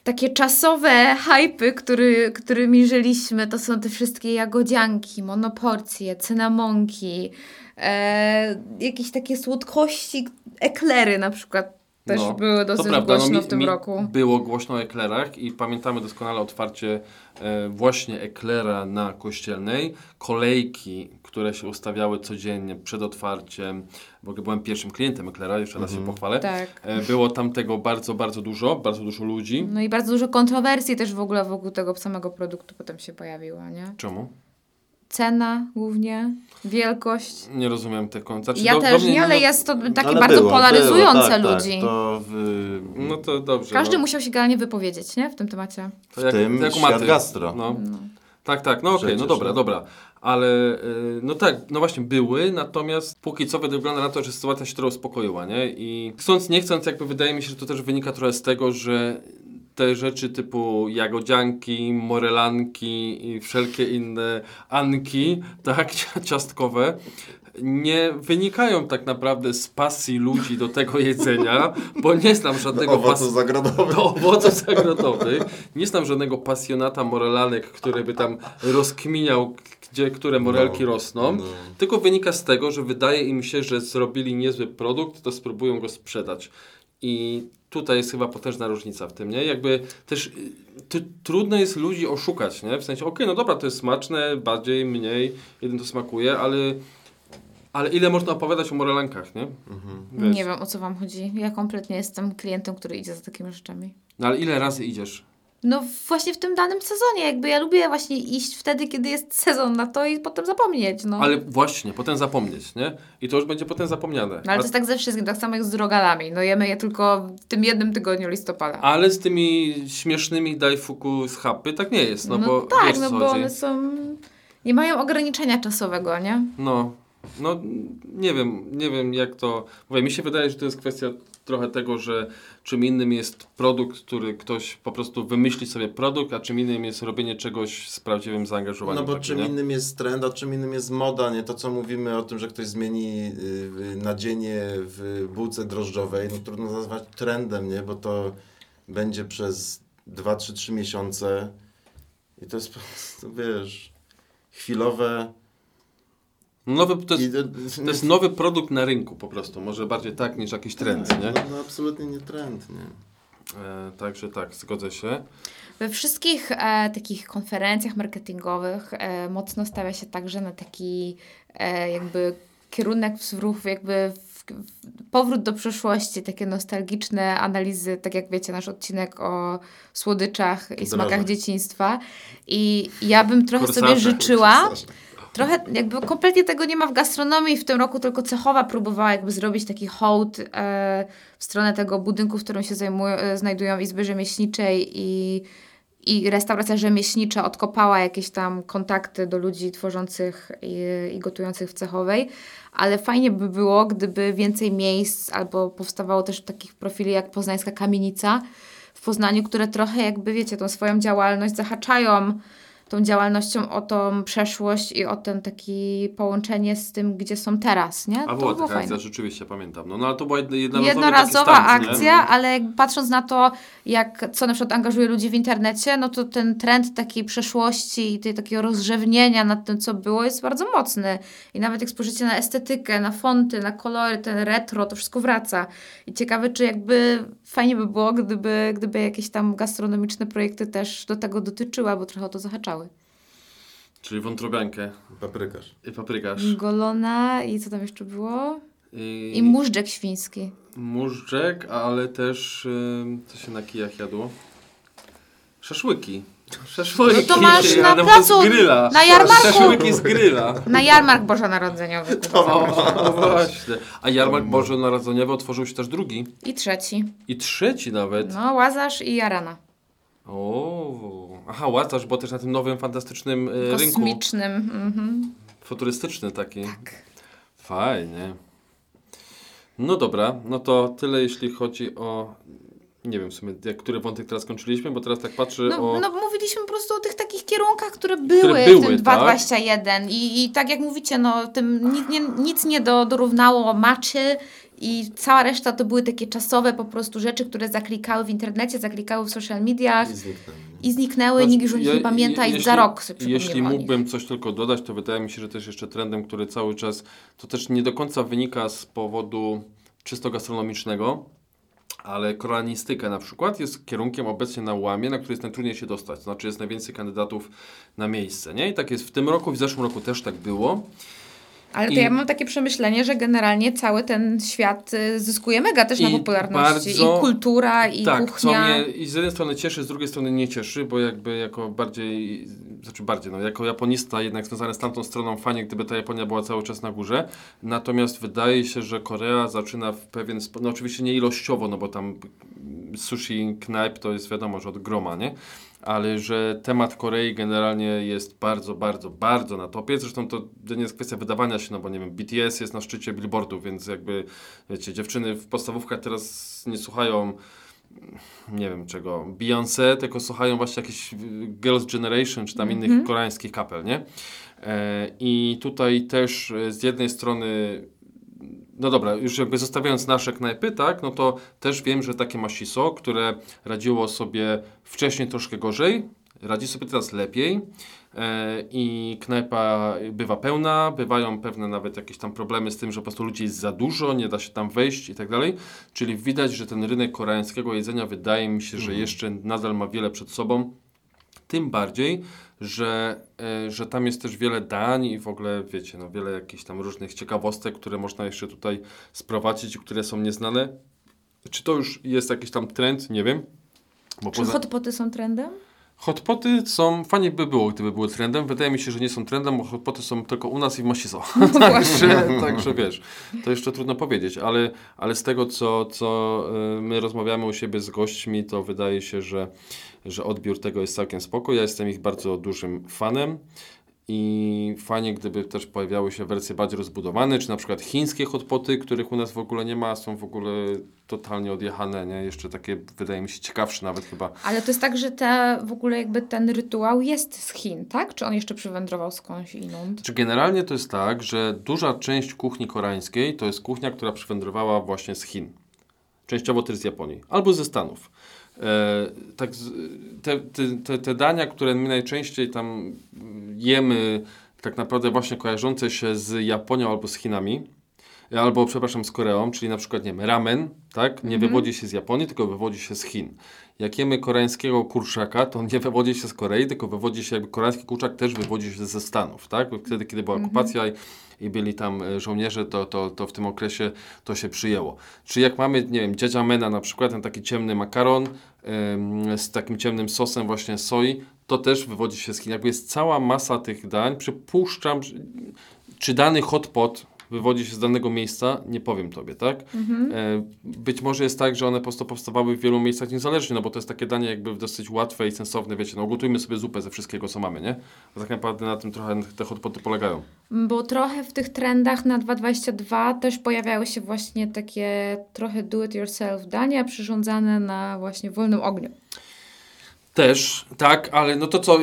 takie czasowe hypy, który, którymi żyliśmy. To są te wszystkie jagodzianki, monoporcje, cynamonki, e, jakieś takie słodkości, eklery na przykład też No, były To dosyć prawda, głośno no, mi, w tym roku. było głośno o eklerach i pamiętamy doskonale otwarcie e, właśnie eklera na Kościelnej. Kolejki, które się ustawiały codziennie przed otwarciem. W ogóle byłem pierwszym klientem eklera, jeszcze raz się pochwalę. Tak. E, było tam tego bardzo, bardzo dużo, bardzo dużo ludzi. No i bardzo dużo kontrowersji też w ogóle wokół tego samego produktu potem się pojawiło, nie? Czemu? Cena głównie, wielkość. Nie rozumiem tego. Znaczy, Ja do- do też mnie nie, ale no- jest to takie bardzo było, polaryzujące było, tak, ludzi. Tak, to w, No to dobrze. Każdy no. musiał się generalnie wypowiedzieć, nie? W tym temacie. To w tym jak świat gastro. No. Tak, tak, no okej, no Przecież, dobra, no. dobra. Ale y, no tak, no właśnie były, natomiast póki co wygląda na to, że sytuacja się trochę uspokoiła, nie? I chcąc, nie chcąc, jakby wydaje mi się, że to też wynika trochę z tego, że te rzeczy typu jagodzianki, morelanki i wszelkie inne anki, tak, ciastkowe, nie wynikają tak naprawdę z pasji ludzi do tego jedzenia, bo nie znam żadnego pas- Owoców zagrodowych. do owoców zagrodowych. Nie znam żadnego pasjonata morelanek, który by tam rozkminiał, gdzie które morelki No, rosną. no. Tylko wynika z tego, że wydaje im się, że zrobili niezły produkt, to spróbują go sprzedać. I tutaj jest chyba potężna różnica w tym, nie? Jakby też y, ty, trudno jest ludzi oszukać, nie? W sensie, okej, no dobra, to jest smaczne, bardziej, mniej, jeden to smakuje, ale, ale ile można opowiadać o morelankach, nie? Wiesz. Nie wiem, o co wam chodzi. Ja kompletnie jestem klientem, który idzie za takimi rzeczami. No ale ile razy idziesz? No właśnie w tym danym sezonie, jakby ja lubię właśnie iść wtedy, kiedy jest sezon na to i potem zapomnieć, no. Ale właśnie, potem zapomnieć, nie? I to już będzie potem zapomniane. No, ale to jest tak ze wszystkim, tak samo jak z drogalami. No jemy je tylko w tym jednym tygodniu listopada. Ale z tymi śmiesznymi daifuku z hapy tak nie jest, no, bo tak, wiesz, no bo chodzi. one są... Nie mają ograniczenia czasowego, nie? No, no nie wiem, nie wiem jak to... Mówię, mi się wydaje, że to jest kwestia trochę tego, że czym innym jest produkt, który ktoś po prostu wymyśli sobie produkt, a czym innym jest robienie czegoś z prawdziwym zaangażowaniem. No bo takim, czym nie? innym jest trend, a czym innym jest moda, nie? To co mówimy o tym, że ktoś zmieni y, nadzienie w bułce drożdżowej, no trudno nazwać trendem, nie? Bo to będzie przez 2, 3, 3 miesiące i to jest po prostu, wiesz, chwilowe Nowy, to, jest, to jest nowy produkt na rynku po prostu, może bardziej tak niż jakiś trend, nie? No, no absolutnie nie trend, nie? E, także tak, zgodzę się. We wszystkich e, takich konferencjach marketingowych e, mocno stawia się także na taki e, jakby kierunek w ruch jakby w powrót do przeszłości, takie nostalgiczne analizy, tak jak wiecie, nasz odcinek o słodyczach i smakach dzieciństwa. I ja bym trochę sobie życzyła, trochę jakby kompletnie tego nie ma w gastronomii. W tym roku tylko Cechowa próbowała jakby zrobić taki hołd e, w stronę tego budynku, w którym się zajmują, e, znajdują Izby Rzemieślniczej i, i restauracja rzemieślnicza odkopała jakieś tam kontakty do ludzi tworzących i, i gotujących w Cechowej. Ale fajnie by było, gdyby więcej miejsc albo powstawało też takich profili jak Poznańska Kamienica w Poznaniu, które trochę jakby, wiecie, tą swoją działalność zahaczają tą działalnością o tą przeszłość i o ten taki połączenie z tym, gdzie są teraz, nie? A to była było taka fajne. akcja, rzeczywiście pamiętam. No, no ale to była Jednorazowa taki stand, nie? akcja, ale jakby patrząc na to, jak, co na przykład angażuje ludzi w internecie, no to ten trend takiej przeszłości i tej, takiego rozrzewnienia nad tym, co było, jest bardzo mocny. I nawet jak spojrzycie na estetykę, na fonty, na kolory, ten retro, to wszystko wraca. I ciekawe, czy jakby fajnie by było, gdyby, gdyby jakieś tam gastronomiczne projekty też do tego dotyczyły, albo trochę o to zahaczały. Czyli wątrobiankę Paprykarz. i paprykarz. Golona i co tam jeszcze było? I, I móżdżek świński. Móżdżek, ale też co się na kijach jadło? Szaszłyki. Szaszłyki. No to masz na placu, z gryla. na jarmarku. Szaszłyki z gryla. Na jarmark bożonarodzeniowy. O, no właśnie. A jarmark bożonarodzeniowy otworzył się też drugi. I trzeci. I trzeci nawet. No, Łazarz i Jarana. O, aha, Łazarz, bo też na tym nowym, fantastycznym y, rynku. Kosmicznym. Mhm. Futurystyczny taki. Tak. Fajnie. No dobra, no to tyle jeśli chodzi o... Nie wiem w sumie, jak, który wątek teraz skończyliśmy, bo teraz tak patrzę No, o... no mówiliśmy po prostu o tych takich kierunkach, które były, Które w były, tym tak? 221 I, i tak jak mówicie, no tym nic nie, nic nie do, dorównało maczy i cała reszta to były takie czasowe po prostu rzeczy, które zaklikały w internecie, zaklikały w social mediach I zniknęły. i zniknęły, nikt już o nich Ja- nie pamięta i jeśli- za rok sobie Jeśli mógłbym coś tylko dodać, to wydaje mi się, że też jeszcze trendem, który cały czas, to też nie do końca wynika z powodu czysto gastronomicznego, ale koranistyka na przykład jest kierunkiem obecnie na łamie, na który jest najtrudniej się dostać. To znaczy jest najwięcej kandydatów na miejsce, nie? I tak jest w tym roku, w zeszłym roku też tak było. Ale to I- ja mam takie przemyślenie, że generalnie cały ten świat y, zyskuje mega też na popularności. bardzo- I kultura, i tak, kuchnia. co mnie i z jednej strony cieszy, z drugiej strony nie cieszy, bo jakby jako bardziej, znaczy bardziej, no jako japonista jednak związany z tamtą stroną fajnie, gdyby ta Japonia była cały czas na górze. Natomiast wydaje się, że Korea zaczyna w pewien sposób, no oczywiście nie ilościowo, no bo tam sushi knajp to jest wiadomo, że od groma, nie? Ale że temat Korei generalnie jest bardzo, bardzo, bardzo na topie. Zresztą to nie jest kwestia wydawania się, no bo nie wiem, BTS jest na szczycie billboardu, więc jakby, wiecie, dziewczyny w podstawówkach teraz nie słuchają nie wiem czego, Beyoncé, tylko słuchają właśnie jakichś y, Girls' Generation, czy tam innych koreańskich kapel, nie? E, I tutaj też e, z jednej strony, no dobra, już jakby zostawiając nasze knajpy, tak, no to też wiem, że takie Masiso, które radziło sobie wcześniej troszkę gorzej, radzi sobie teraz lepiej e, i knajpa bywa pełna, bywają pewne nawet jakieś tam problemy z tym, że po prostu ludzi jest za dużo, nie da się tam wejść i tak dalej, czyli widać, że ten rynek koreańskiego jedzenia wydaje mi się, że jeszcze nadal ma wiele przed sobą, tym bardziej, że, e, że tam jest też wiele dań i w ogóle, wiecie, no wiele jakichś tam różnych ciekawostek, które można jeszcze tutaj sprowadzić, które są nieznane. Czy to już jest jakiś tam trend? Nie wiem. Bo Czy hotpoty są trendem? Hotpoty są, fajnie by było, gdyby były trendem. Wydaje mi się, że nie są trendem, bo hotpoty są tylko u nas i w Masiso. No także, także wiesz, to jeszcze trudno powiedzieć, ale, ale z tego, co, co y, my rozmawiamy u siebie z gośćmi, to wydaje się, że, że odbiór tego jest całkiem spoko. Ja jestem ich bardzo dużym fanem. I fajnie, gdyby też pojawiały się wersje bardziej rozbudowane, czy na przykład chińskie hotpoty, których u nas w ogóle nie ma, są w ogóle totalnie odjechane, nie? Jeszcze takie, wydaje mi się, ciekawsze nawet chyba. Ale to jest tak, że te, w ogóle jakby ten rytuał jest z Chin, tak? Czy on jeszcze przywędrował skądś inąd? Czy generalnie to jest tak, że duża część kuchni koreańskiej to jest kuchnia, która przywędrowała właśnie z Chin. Częściowo też z Japonii. Albo ze Stanów. E, tak, te, te, te, dania, które my najczęściej tam jemy, tak naprawdę właśnie kojarzące się z Japonią albo z Chinami, albo przepraszam, z Koreą, czyli na przykład, nie wiem, ramen, tak, nie wywodzi się z Japonii, tylko wywodzi się z Chin. Jak jemy koreańskiego kurczaka, to on nie wywodzi się z Korei, tylko wywodzi się, jakby koreański kurczak też wywodzi się ze Stanów, tak? Wtedy, kiedy była okupacja i, i byli tam e, żołnierze, to, to, to w tym okresie to się przyjęło. Czy jak mamy, nie wiem, dziadzia mena na przykład, ten taki ciemny makaron em, z takim ciemnym sosem właśnie soi, to też wywodzi się z Chin. Jakby jest cała masa tych dań. Przypuszczam, czy dany hot pot wywodzi się z danego miejsca, nie powiem tobie, tak? E, być może jest tak, że one po prostu powstawały w wielu miejscach niezależnie, no bo to jest takie danie jakby dosyć łatwe i sensowne, wiecie, no gotujmy sobie zupę ze wszystkiego, co mamy, nie? A tak naprawdę na tym trochę te hot poty polegają. Bo trochę w tych trendach na 2.22 też pojawiały się właśnie takie trochę do-it-yourself dania przyrządzane na właśnie wolnym ogniu. Też, tak, ale no to co,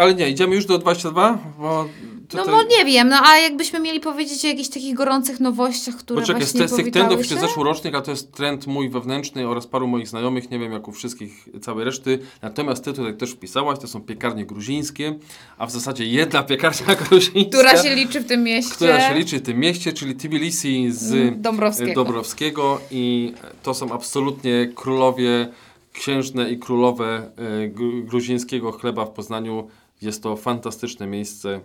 ale nie, idziemy już do 22, bo No tutaj... bo nie wiem, no a jakbyśmy mieli powiedzieć o jakichś takich gorących nowościach, które Bo czekaj, z, właśnie te- z tych trendów jeszcze zeszłorocznych, a to jest trend mój wewnętrzny oraz paru moich znajomych, nie wiem jak u wszystkich, całej reszty. Natomiast ty tutaj też wpisałaś, to są piekarnie gruzińskie, a w zasadzie jedna piekarnia gruzińska, Która się liczy w tym mieście. która się liczy w tym mieście, czyli Tbilisi z Dąbrowskiego. e, Dąbrowskiego i to są absolutnie królowie, księżne i królowe e, gru- gruzińskiego chleba w Poznaniu. Jest to fantastyczne miejsce,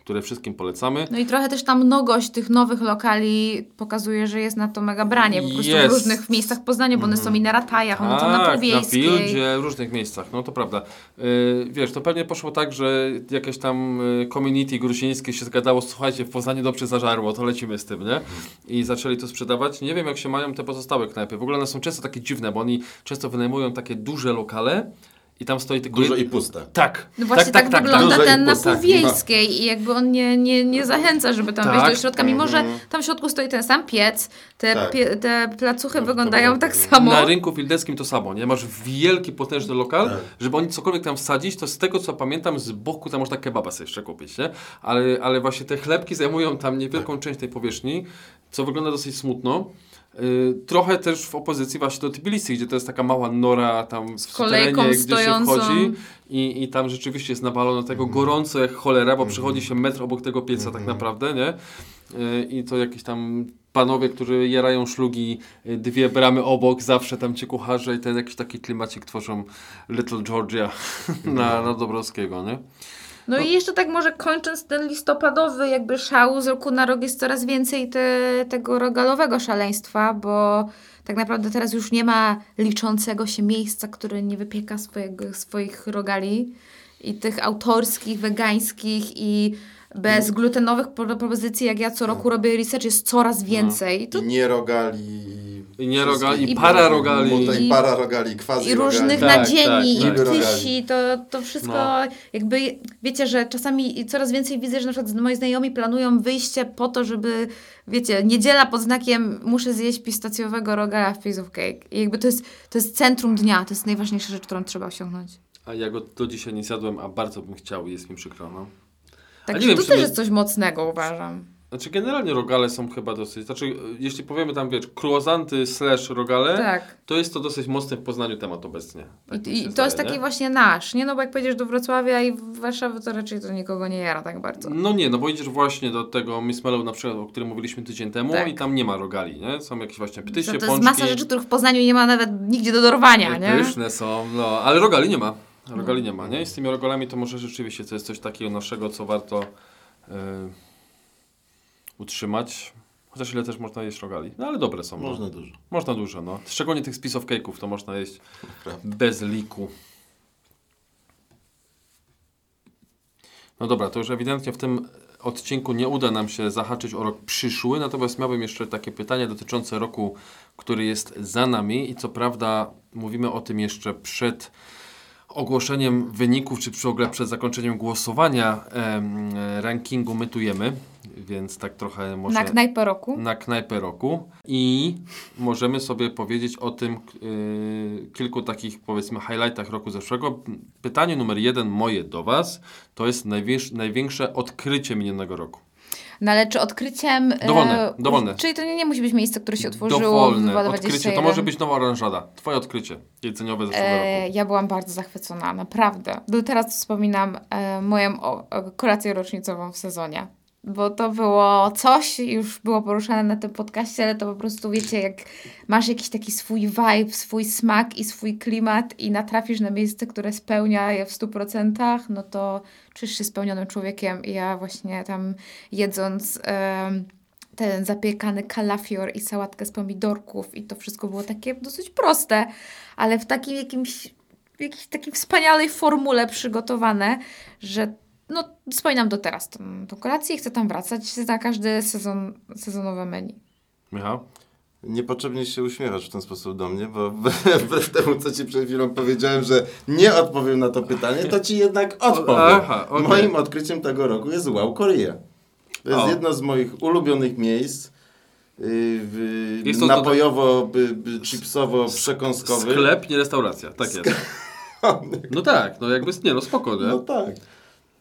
które wszystkim polecamy. No i trochę też ta mnogość tych nowych lokali pokazuje, że jest na to mega branie. Po prostu w Jest. Mhm. różnych miejscach w Poznaniu, bo one są i na Ratajach, one są na Tak, na. Wildzie, w różnych miejscach, no to prawda. Yy, wiesz, to pewnie poszło tak, że jakieś tam y, community gruzińskie się zgadało, słuchajcie, w Poznaniu dobrze zażarło, to lecimy z tym, nie? I zaczęli to sprzedawać. Nie wiem, jak się mają te pozostałe knajpy. W ogóle one są często takie dziwne, bo oni często wynajmują takie duże lokale i tam stoi tylko... Dużo i puste. Tak. No właśnie tak, tak. wygląda Duże i ten na puste. Powiejskiej i jakby on nie, nie, nie zachęca, żeby tam Tak. wejść do środka, mimo że Mhm. tam w środku stoi ten sam piec, te, Tak. pie, te placuchy to wyglądają tak no. samo. Na rynku wildeckim to samo, nie? Masz wielki, potężny lokal, Tak. żeby oni cokolwiek tam wsadzić, to z tego co pamiętam, z boku tam można kebaba sobie jeszcze kupić, nie? Ale, ale właśnie te chlebki zajmują tam niewielką Tak. część tej powierzchni, co wygląda dosyć smutno. Yy, trochę też w opozycji właśnie do Tbilisi, gdzie to jest taka mała nora tam w terenie, gdzie stojącą. się wchodzi i, i tam rzeczywiście jest nawalone tego gorąco jak cholera, bo przychodzi się metr obok tego pieca tak naprawdę, nie? Yy, I to jakieś tam panowie, którzy jarają szlugi, yy, dwie bramy obok, zawsze tam ci kucharze i ten jakiś taki klimacik tworzą Little Georgia na, na Dobrowskiego, nie? No i jeszcze tak może kończąc ten listopadowy jakby szał, z roku na rok jest coraz więcej te, tego rogalowego szaleństwa, bo tak naprawdę teraz już nie ma liczącego się miejsca, które nie wypieka swojego, swoich rogali i tych autorskich, wegańskich i bezglutenowych pro- propozycji, jak ja co roku robię research, jest coraz więcej. I to I nie rogali. I nie rogali, i para rogali. I- para rogali, quasi I różnych Tak, nadzieni, tak, i tak. tysi, to, to wszystko No. jakby, wiecie, że czasami coraz więcej widzę, że na przykład moi znajomi planują wyjście po to, żeby, wiecie, niedziela pod znakiem muszę zjeść pistacjowego rogala w piece of cake. I jakby to jest, to jest centrum dnia, to jest najważniejsza rzecz, którą trzeba osiągnąć. A ja go do dzisiaj nie zjadłem, a bardzo bym chciał i jest mi przykro, no. Także wiem, to też nie- jest coś mocnego, uważam. Znaczy generalnie rogale są chyba dosyć, znaczy e, jeśli powiemy tam, wiesz, croissanty slash rogale, Tak. to jest to dosyć mocny w Poznaniu temat obecnie. Tak I, i to zdaje, jest taki nie? właśnie nasz, nie? No bo jak pojedziesz do Wrocławia i Warszawy, to raczej to nikogo nie jara tak bardzo. No nie, no bo idziesz właśnie do tego Miss Mellow na przykład, o którym mówiliśmy tydzień temu Tak. i tam nie ma rogali, nie? Są jakieś właśnie ptysie, To, to jest pączki. masa rzeczy, których w Poznaniu nie ma nawet nigdzie do dorwania, nie? Pyszne są, no, ale rogali nie ma. Rogali nie ma, nie? I z tymi rogalami to może rzeczywiście to jest coś takiego naszego, co warto e, utrzymać. Chociaż ile też można jeść rogali. No ale dobre są. Można No. dużo. Można dużo, no. Szczególnie tych spisów cake'ów to można jeść Prawda. bez liku. No dobra, to już ewidentnie w tym odcinku nie uda nam się zahaczyć o rok przyszły, natomiast miałbym jeszcze takie pytanie dotyczące roku, który jest za nami i co prawda mówimy o tym jeszcze przed ogłoszeniem wyników, czy w ogóle przed zakończeniem głosowania em, rankingu mytujemy, więc tak trochę może Na knajpę roku. na knajpę roku i możemy sobie powiedzieć o tym yy, kilku takich powiedzmy highlightach roku zeszłego. Pytanie numer jeden moje do Was to jest największe, największe odkrycie minionego roku. No ale czy odkryciem... e, Dowolne, dowolne. Czyli to nie, nie musi być miejsce, które się otworzyło Dowolne w 2021. odkrycie, to może być nowa oranżada. Twoje odkrycie jedzeniowe zeszłego E, roku. ja byłam bardzo zachwycona, naprawdę. Do teraz wspominam e, moją o, o, kolację rocznicową w sezonie. Bo to było coś, już było poruszane na tym podcaście, ale to po prostu wiecie, jak masz jakiś taki swój vibe, swój smak i swój klimat i natrafisz na miejsce, które spełnia je w 100%, no to czujesz się spełnionym człowiekiem. I ja właśnie tam jedząc ten zapiekany kalafior i sałatkę z pomidorków i to wszystko było takie dosyć proste, ale w takim jakimś, jakiejś takiej wspaniałej formule przygotowane, że no, wspominam do teraz tą, tą kolację i chcę tam wracać na każdy sezon, sezonowe menu. Michał? Niepotrzebnie się uśmiechasz w ten sposób do mnie, bo wbrew temu, co ci przed chwilą powiedziałem, że nie odpowiem na to pytanie, to ci jednak odpowiem. Aha, okej. Moim odkryciem tego roku jest Wow Korea. To jest O. jedno z moich ulubionych miejsc. yy, W, Jest to napojowo, by, by, chipsowo, przekąskowy. Sklep, nie restauracja. Tak jest. No tak, no jakby, nie no spoko, nie? No tak.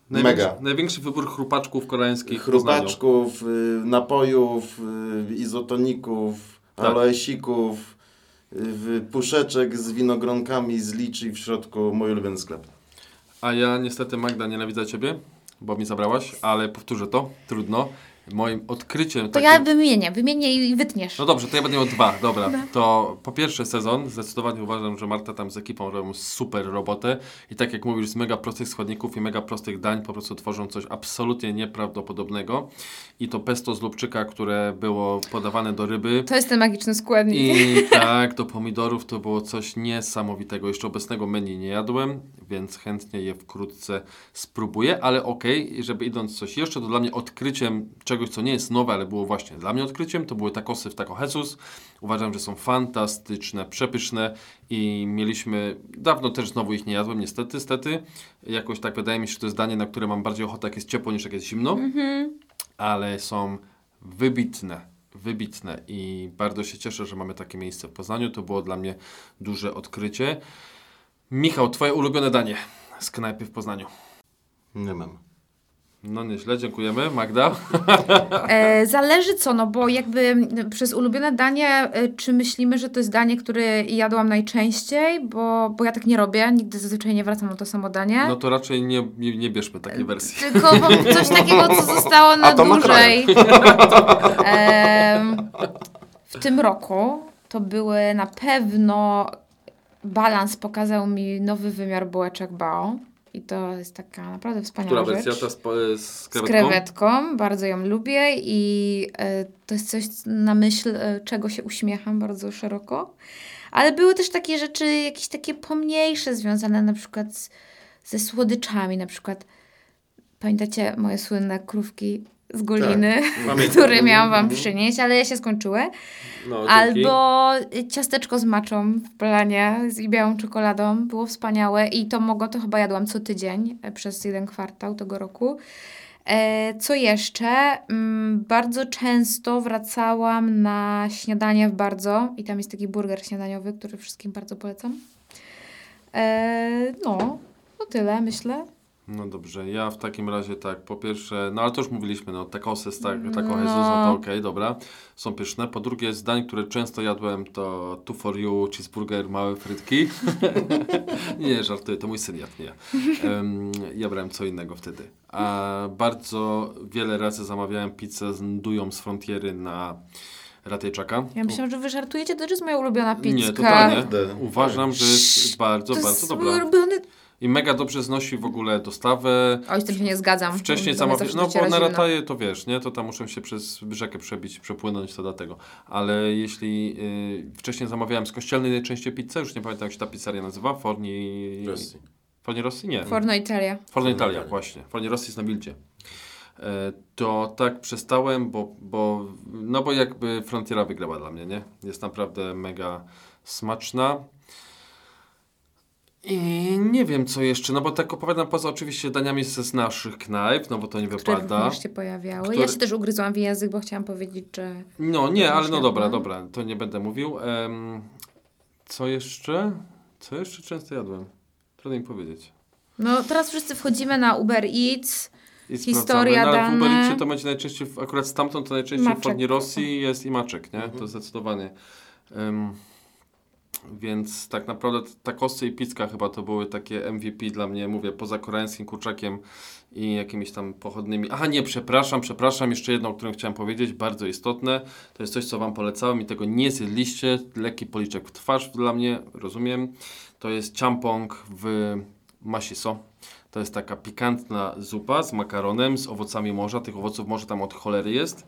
Największy, Mega. największy wybór chrupaczków koreańskich. Chrupaczków, y, napojów, y, izotoników, Tak. aloesików, y, puszeczek z winogronkami z liczy w środku. Mój ulubiony sklep. A ja niestety Magda nienawidzę Ciebie, bo mi zabrałaś, ale powtórzę to, trudno. Moim odkryciem... To takim- ja wymienię, wymienię i wytniesz. No dobrze, to ja będę miał dwa, dobra. To po pierwsze sezon, zdecydowanie uważam, że Marta tam z ekipą robią super robotę i tak jak mówisz, z mega prostych składników i mega prostych dań po prostu tworzą coś absolutnie nieprawdopodobnego. I to pesto z lubczyka, które było podawane do ryby To jest ten magiczny składnik. i tak, do pomidorów to było coś niesamowitego. Jeszcze obecnego menu nie jadłem, więc chętnie je wkrótce spróbuję, ale okej, żeby idąc coś jeszcze, to dla mnie odkryciem czegoś, co nie jest nowe, ale było właśnie dla mnie odkryciem, to były takosy w Taco Jesus. Uważam, że są fantastyczne, przepyszne i mieliśmy, dawno też znowu ich nie jadłem, niestety, niestety. Jakoś tak wydaje mi się, że to jest danie, na które mam bardziej ochotę, jak jest ciepło, niż jak jest zimno ale są wybitne, wybitne i bardzo się cieszę, że mamy takie miejsce w Poznaniu. To było dla mnie duże odkrycie. Michał, twoje ulubione danie z knajpy w Poznaniu. Nie mam. No nieźle, dziękujemy. Magda? E, zależy co, no bo jakby przez ulubione danie, e, czy myślimy, że to jest danie, które jadłam najczęściej, bo, bo ja tak nie robię, nigdy zazwyczaj nie wracam na to samo danie. No to raczej nie, nie, nie bierzmy takiej wersji. Tylko bo coś takiego, co zostało na dłużej. Em, w tym roku to były na pewno balans pokazał mi nowy wymiar bułeczek bao. I to jest taka naprawdę wspaniała Która rzecz. wersja? Ta z, z Z krewetką? krewetką, bardzo ją lubię i e, to jest coś na myśl, e, czego się uśmiecham bardzo szeroko. Ale były też takie rzeczy, jakieś takie pomniejsze, związane na przykład z, ze słodyczami, na przykład pamiętacie moje słynne krówki z Goliny, pamiętam. które miałam wam Mhm. przynieść, ale się skończyły. No. Albo ciasteczko z maczą w planie z i białą czekoladą. Było wspaniałe i to mogło, to chyba jadłam co tydzień e, przez jeden kwartał tego roku. E, co jeszcze? Mm, bardzo często wracałam na śniadanie w bardzo i tam jest taki burger śniadaniowy, który wszystkim bardzo polecam. E, no, no tyle myślę. No dobrze, ja w takim razie tak, po pierwsze, no ale to już mówiliśmy, no takosy z tak, taco No. Jesus, no to okej, dobra, są pyszne. Po drugie, z dań, które często jadłem, to two for you, cheeseburger, małe frytki. nie, żartuję, to mój syn jadł, nie. Em, ja brałem co innego wtedy. A bardzo wiele razy zamawiałem pizzę z ndują z frontiery na Ratejczaka. Ja myślałam, że wy żartujecie, to jest moja ulubiona pizza. Nie, totalnie. Uważam, że jest bardzo, To bardzo jest dobra. mój ulubiony... I mega dobrze znosi w ogóle dostawę. Oj, z tym się nie zgadzam. Wcześniej zawsze no bo na rataje to wiesz, nie? To tam muszę się przez rzekę przebić, przepłynąć, to dlatego. Ale jeśli y, wcześniej zamawiałem z kościelnej najczęściej pizzę, już nie pamiętam jak się ta pizzeria nazywa, Forni... Rosji. Forni Rossi? Nie. Forno Italia. Forno Italia. właśnie. Forni Rossi jest na Bildzie. E, To tak przestałem, bo, bo, no bo jakby Frontiera wygrała dla mnie, nie? Jest naprawdę mega smaczna. I nie wiem co jeszcze, no bo tak opowiadam poza oczywiście daniami z naszych knajp, no bo to nie które wypada. również się pojawiały. Które- Ja się też ugryzłam w język, bo chciałam powiedzieć, że... No nie, ale no dobra, dobra, to nie będę mówił. Em, co jeszcze? Co jeszcze często jadłem? Trudno mi powiedzieć. No teraz wszyscy wchodzimy na Uber Eats. I Historia. No, ale w dane. Ubericie to będzie najczęściej, w- akurat stamtąd to najczęściej w Maczek. Forni Rosji jest i maczek, nie? Mhm. To zdecydowanie. Em, Więc tak naprawdę takosy i pizza chyba to były takie MVP dla mnie, mówię, poza koreańskim kurczakiem i jakimiś tam pochodnymi. Aha, nie, przepraszam, przepraszam, jeszcze jedno, o którym chciałem powiedzieć, bardzo istotne. To jest coś, co Wam polecałem i tego nie zjedliście. Lekki policzek w twarz dla mnie, rozumiem. To jest champong w masiso. To jest taka pikantna zupa z makaronem, z owocami morza. Tych owoców morza tam od cholery jest.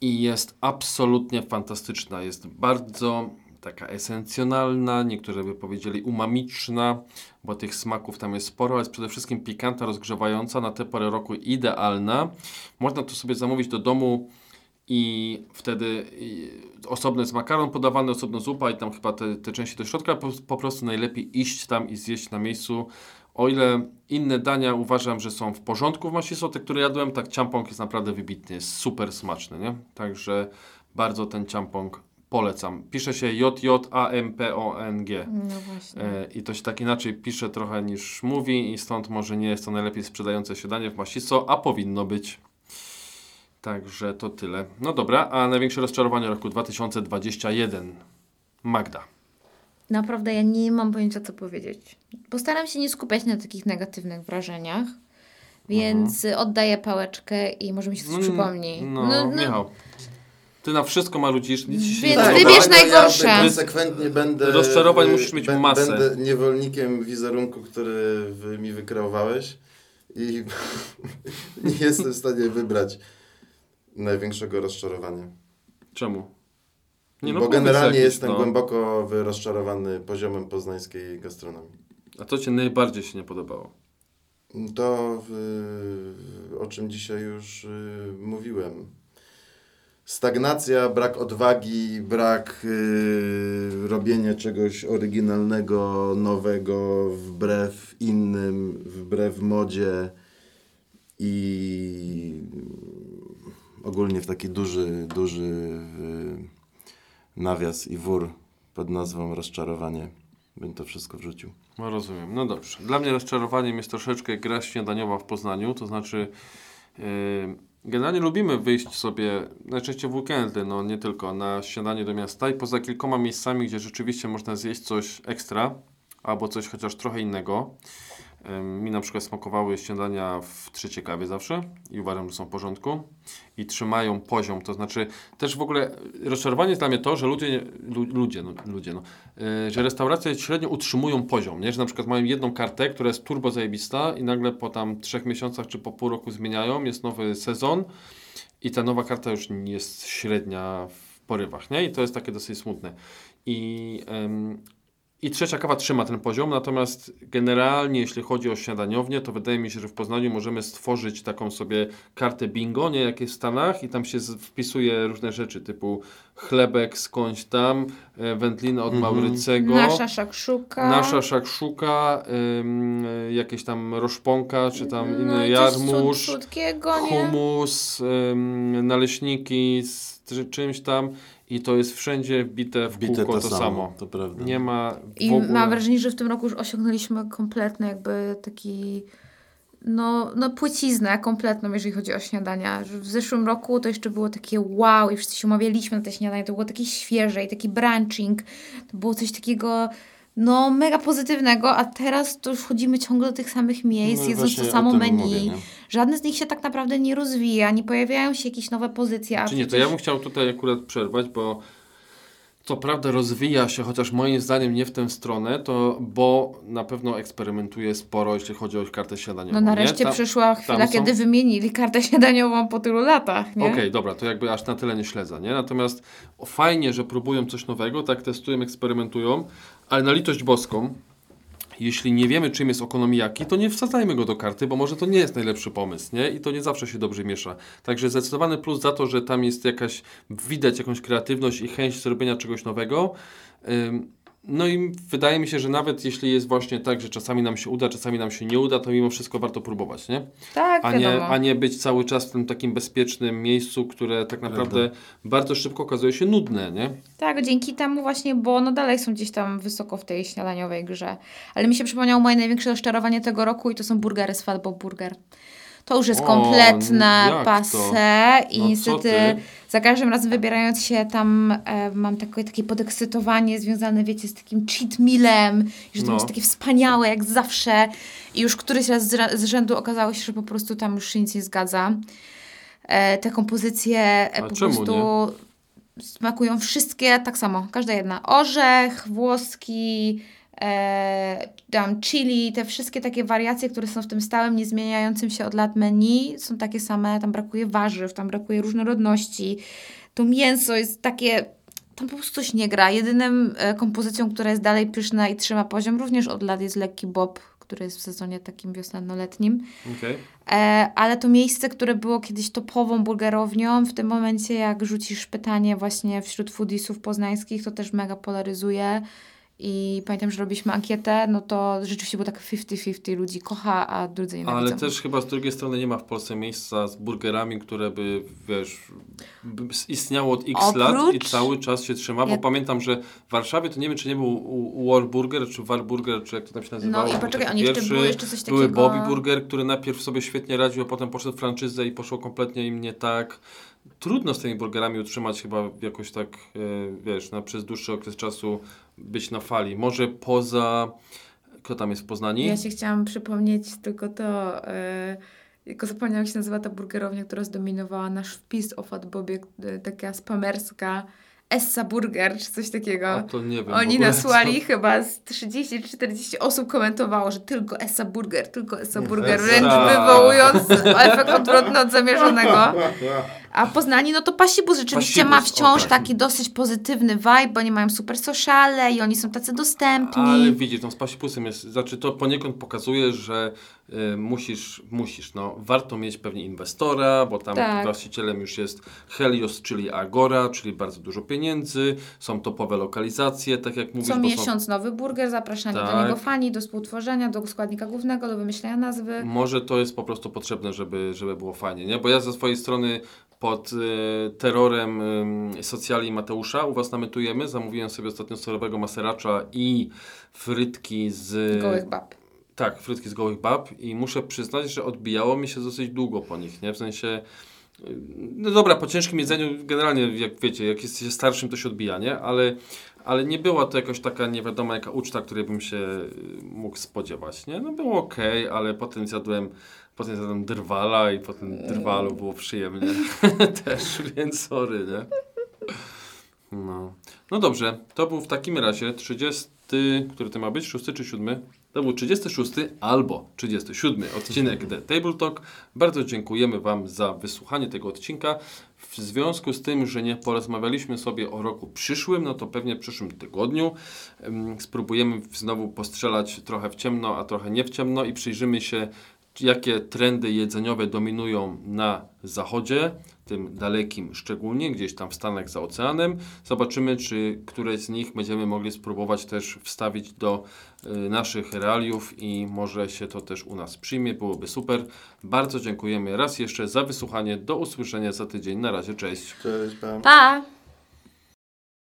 I jest absolutnie fantastyczna. Jest bardzo taka esencjonalna, niektórzy by powiedzieli umamiczna, bo tych smaków tam jest sporo, ale jest przede wszystkim pikantna, rozgrzewająca, na tę porę roku idealna. Można to sobie zamówić do domu i wtedy osobno jest makaron podawany, osobno zupa i tam chyba te, te części do środka, po, po prostu najlepiej iść tam i zjeść na miejscu. O ile inne dania uważam, że są w porządku w masiso, te, które jadłem, tak ciampong jest naprawdę wybitny, jest super smaczny, nie? Także bardzo ten ciampong polecam. Pisze się J-J-A-M-P-O-N-G. No właśnie. E, I to się tak inaczej pisze trochę niż mówi i stąd może nie jest to najlepiej sprzedające się danie w Masiso, a powinno być. Także to tyle. No dobra, a największe rozczarowanie roku 2021. Magda. Naprawdę ja nie mam pojęcia, co powiedzieć. Postaram się nie skupiać na takich negatywnych wrażeniach, więc oddaję pałeczkę i może mi się coś Mhm. Mm, przypomni. No, Michał. Ty na wszystko marudzisz, nic ci się Więc nie wybierz podoba. dlatego najgorsze. Ja konsekwentnie będę... Rozczarowań y, musisz mieć bę- masę. Będę niewolnikiem wizerunku, który wy, mi wykreowałeś i nie jestem w stanie wybrać największego rozczarowania. Czemu? Nie, no Bo generalnie jakieś, jestem no. głęboko rozczarowany poziomem poznańskiej gastronomii. A co ci najbardziej się nie podobało? To, y, o czym dzisiaj już y, mówiłem. Stagnacja, brak odwagi, brak y, robienia czegoś oryginalnego, nowego, wbrew innym, wbrew modzie i ogólnie w taki duży, duży y, nawias i wór pod nazwą rozczarowanie bym to wszystko wrzucił. No rozumiem. No dobrze. Dla mnie rozczarowaniem jest troszeczkę gra śniadaniowa w Poznaniu, to znaczy yy, generalnie lubimy wyjść sobie najczęściej w weekendy, no nie tylko na śniadanie do miasta i poza kilkoma miejscami, gdzie rzeczywiście można zjeść coś ekstra albo coś chociaż trochę innego. Ym, Mi na przykład smakowały śniadania w trzeciej kawie zawsze i uważam, że są w porządku i trzymają poziom, to znaczy też w ogóle rozczarowanie jest dla mnie to, że ludzie, ludzie, no, ludzie no, yy, że restauracje średnio utrzymują poziom, nie? że na przykład mają jedną kartę, która jest turbo zajebista i nagle po tam trzech miesiącach czy po pół roku zmieniają, jest nowy sezon i ta nowa karta już jest średnia w porywach, nie? I to jest takie dosyć smutne. I, em, I trzecia kawa trzyma ten poziom, natomiast generalnie jeśli chodzi o śniadaniownię, to wydaje mi się, że w Poznaniu możemy stworzyć taką sobie kartę bingo, nie jak jest w Stanach i tam się wpisuje różne rzeczy typu chlebek skądś tam, e, wędlina od Mhm. Maurycego. Nasza szakszuka. Nasza szakszuka, ym, jakieś tam roszponka, czy tam no inny jarmuż, nie? humus, ym, naleśniki z czy- czymś tam i to jest wszędzie wbite w Bite kółko to, samo. to prawda. Nie ma w I ogóle... mam wrażenie, że w tym roku już osiągnęliśmy kompletny jakby taki no, no płyciznę kompletną, jeżeli chodzi o śniadania. W zeszłym roku to jeszcze było takie wow i wszyscy się umawialiśmy na te śniadania, to było takie świeże i taki branching. To było coś takiego no mega pozytywnego, a teraz to już chodzimy ciągle do tych samych miejsc, No jedząc to samo menu. mówię? Żadne z nich się tak naprawdę nie rozwija, nie pojawiają się jakieś nowe pozycje. Czy nie, to ja bym chciał tutaj akurat przerwać, bo co prawda rozwija się, chociaż moim zdaniem nie w tę stronę, to bo na pewno eksperymentuje sporo, jeśli chodzi o kartę śniadaniową. No nareszcie Tam- przyszła chwila, są- kiedy wymienili kartę śniadaniową po tylu latach? Okej, dobra, to jakby aż na tyle nie śledzę, nie? Natomiast fajnie, że próbują coś nowego, tak testują, eksperymentują, ale na litość boską, jeśli nie wiemy, czym jest okonomiyaki, to nie wsadzajmy go do karty, bo może to nie jest najlepszy pomysł, nie? I to nie zawsze się dobrze miesza. Także zdecydowany plus za to, że tam jest jakaś, widać jakąś kreatywność i chęć zrobienia czegoś nowego. No i wydaje mi się, że nawet jeśli jest właśnie tak, że czasami nam się uda, czasami nam się nie uda, to mimo wszystko warto próbować, nie? Tak, a nie, a nie być cały czas w tym takim bezpiecznym miejscu, które tak naprawdę bardzo szybko okazuje się nudne, nie? Tak, dzięki temu właśnie, bo no dalej są gdzieś tam wysoko w tej śniadaniowej grze. Ale mi się przypomniało moje największe rozczarowanie tego roku i to są burgery z Fatbo Burger. To już jest O, kompletne i No co niestety ty? Za każdym razem wybierając się tam e, mam takie, takie podekscytowanie związane, wiecie, z takim cheat mealem, że to No. będzie takie wspaniałe jak zawsze i już któryś raz z, z rzędu okazało się, że po prostu tam już się nic nie zgadza. E, te kompozycje A po prostu nie? smakują wszystkie tak samo, każda jedna. Orzech, włoski, e, tam chili, te wszystkie takie wariacje, które są w tym stałym, niezmieniającym się od lat menu, są takie same, tam brakuje warzyw, tam brakuje różnorodności. To mięso jest takie, tam po prostu coś nie gra. Jedynym e, kompozycją, która jest dalej pyszna i trzyma poziom, również od lat jest lekki bob, który jest w sezonie takim wiosenno-letnim. Okej. E, ale to miejsce, które było kiedyś topową burgerownią, w tym momencie jak rzucisz pytanie właśnie wśród foodiesów poznańskich, to też mega polaryzuje. I pamiętam, że robiliśmy ankietę, no to rzeczywiście było tak 50-50 ludzi kocha, a drudzy nienawidzą. Ale też chyba z drugiej strony nie ma w Polsce miejsca z burgerami, które by, wiesz, istniało od x lat i Oprócz- cały czas się trzyma, bo Ja- pamiętam, że w Warszawie to nie wiem, czy nie był Warburger, czy Warburger, czy jak to tam się nazywało. No i poczekaj, oni jeszcze pierwszy, były jeszcze coś Były takiego- Bobby Burger, który najpierw sobie świetnie radził, a potem poszedł w franczyzę i poszło kompletnie im nie tak. Trudno z tymi burgerami utrzymać chyba jakoś tak, e, wiesz, na, przez dłuższy okres czasu być na fali. Może poza... Kto tam jest w Poznani? Ja się chciałam przypomnieć tylko to, yy, tylko zapomniałam jak się nazywa ta burgerownia, która zdominowała nasz wpis o Fat Bobie, yy, taka spamerska Essa Burger, czy coś takiego. A to nie wiem. Oni nasłali co- chyba z 30-40 osób komentowało, że tylko Essa Burger, tylko Essa Burger, Essa. wręcz wywołując efekt odwrotny od zamierzonego. A Poznani, no to Pasibus rzeczywiście ma Pasibus, wciąż o. taki dosyć pozytywny vibe, bo oni mają super sociale i oni są tacy dostępni. Ale widzisz, tą z pasipusem jest, znaczy to poniekąd pokazuje, że y, musisz, musisz, no, warto mieć pewnie inwestora, bo tam Tak. właścicielem już jest Helios, czyli Agora, czyli bardzo dużo pieniędzy, są topowe lokalizacje, tak jak mówisz, Co miesiąc nowy burger, zapraszanie do Tak. niego fani, do współtworzenia, do składnika głównego, do wymyślenia nazwy. są, może to jest po prostu potrzebne, żeby, żeby było fajnie, nie? Bo ja ze swojej strony pod y, terrorem y, socjali Mateusza u Was nametujemy, zamówiłem sobie ostatnio serowego maseracza i frytki z... Gołych bab. Tak, frytki z gołych bab i muszę przyznać, że odbijało mi się dosyć długo po nich, nie? W sensie, y, no dobra, po ciężkim jedzeniu generalnie, jak wiecie, jak jesteście starszym, to się odbija, nie? Ale, ale nie była to jakaś taka nie wiadomo jaka uczta, której bym się y, mógł spodziewać, nie? No było okej, ale potem zjadłem, potem zjadłem drwala i po tym drwalu było przyjemnie też, więc sorry, nie? No. no dobrze, to był w takim razie 30, który to ma być, 6 czy 7? To był 36 albo 37 odcinek The Table Talk. Bardzo dziękujemy Wam za wysłuchanie tego odcinka. W związku z tym, że nie porozmawialiśmy sobie o roku przyszłym, no to pewnie w przyszłym tygodniu em, spróbujemy znowu postrzelać trochę w ciemno, a trochę nie w ciemno i przyjrzymy się, jakie trendy jedzeniowe dominują na zachodzie, tym dalekim szczególnie, gdzieś tam w Stanach za oceanem. Zobaczymy, czy któreś z nich będziemy mogli spróbować też wstawić do y, naszych realiów i może się to też u nas przyjmie, byłoby super. Bardzo dziękujemy raz jeszcze za wysłuchanie. Do usłyszenia za tydzień. Na razie, cześć. Cześć, Pam. Pa!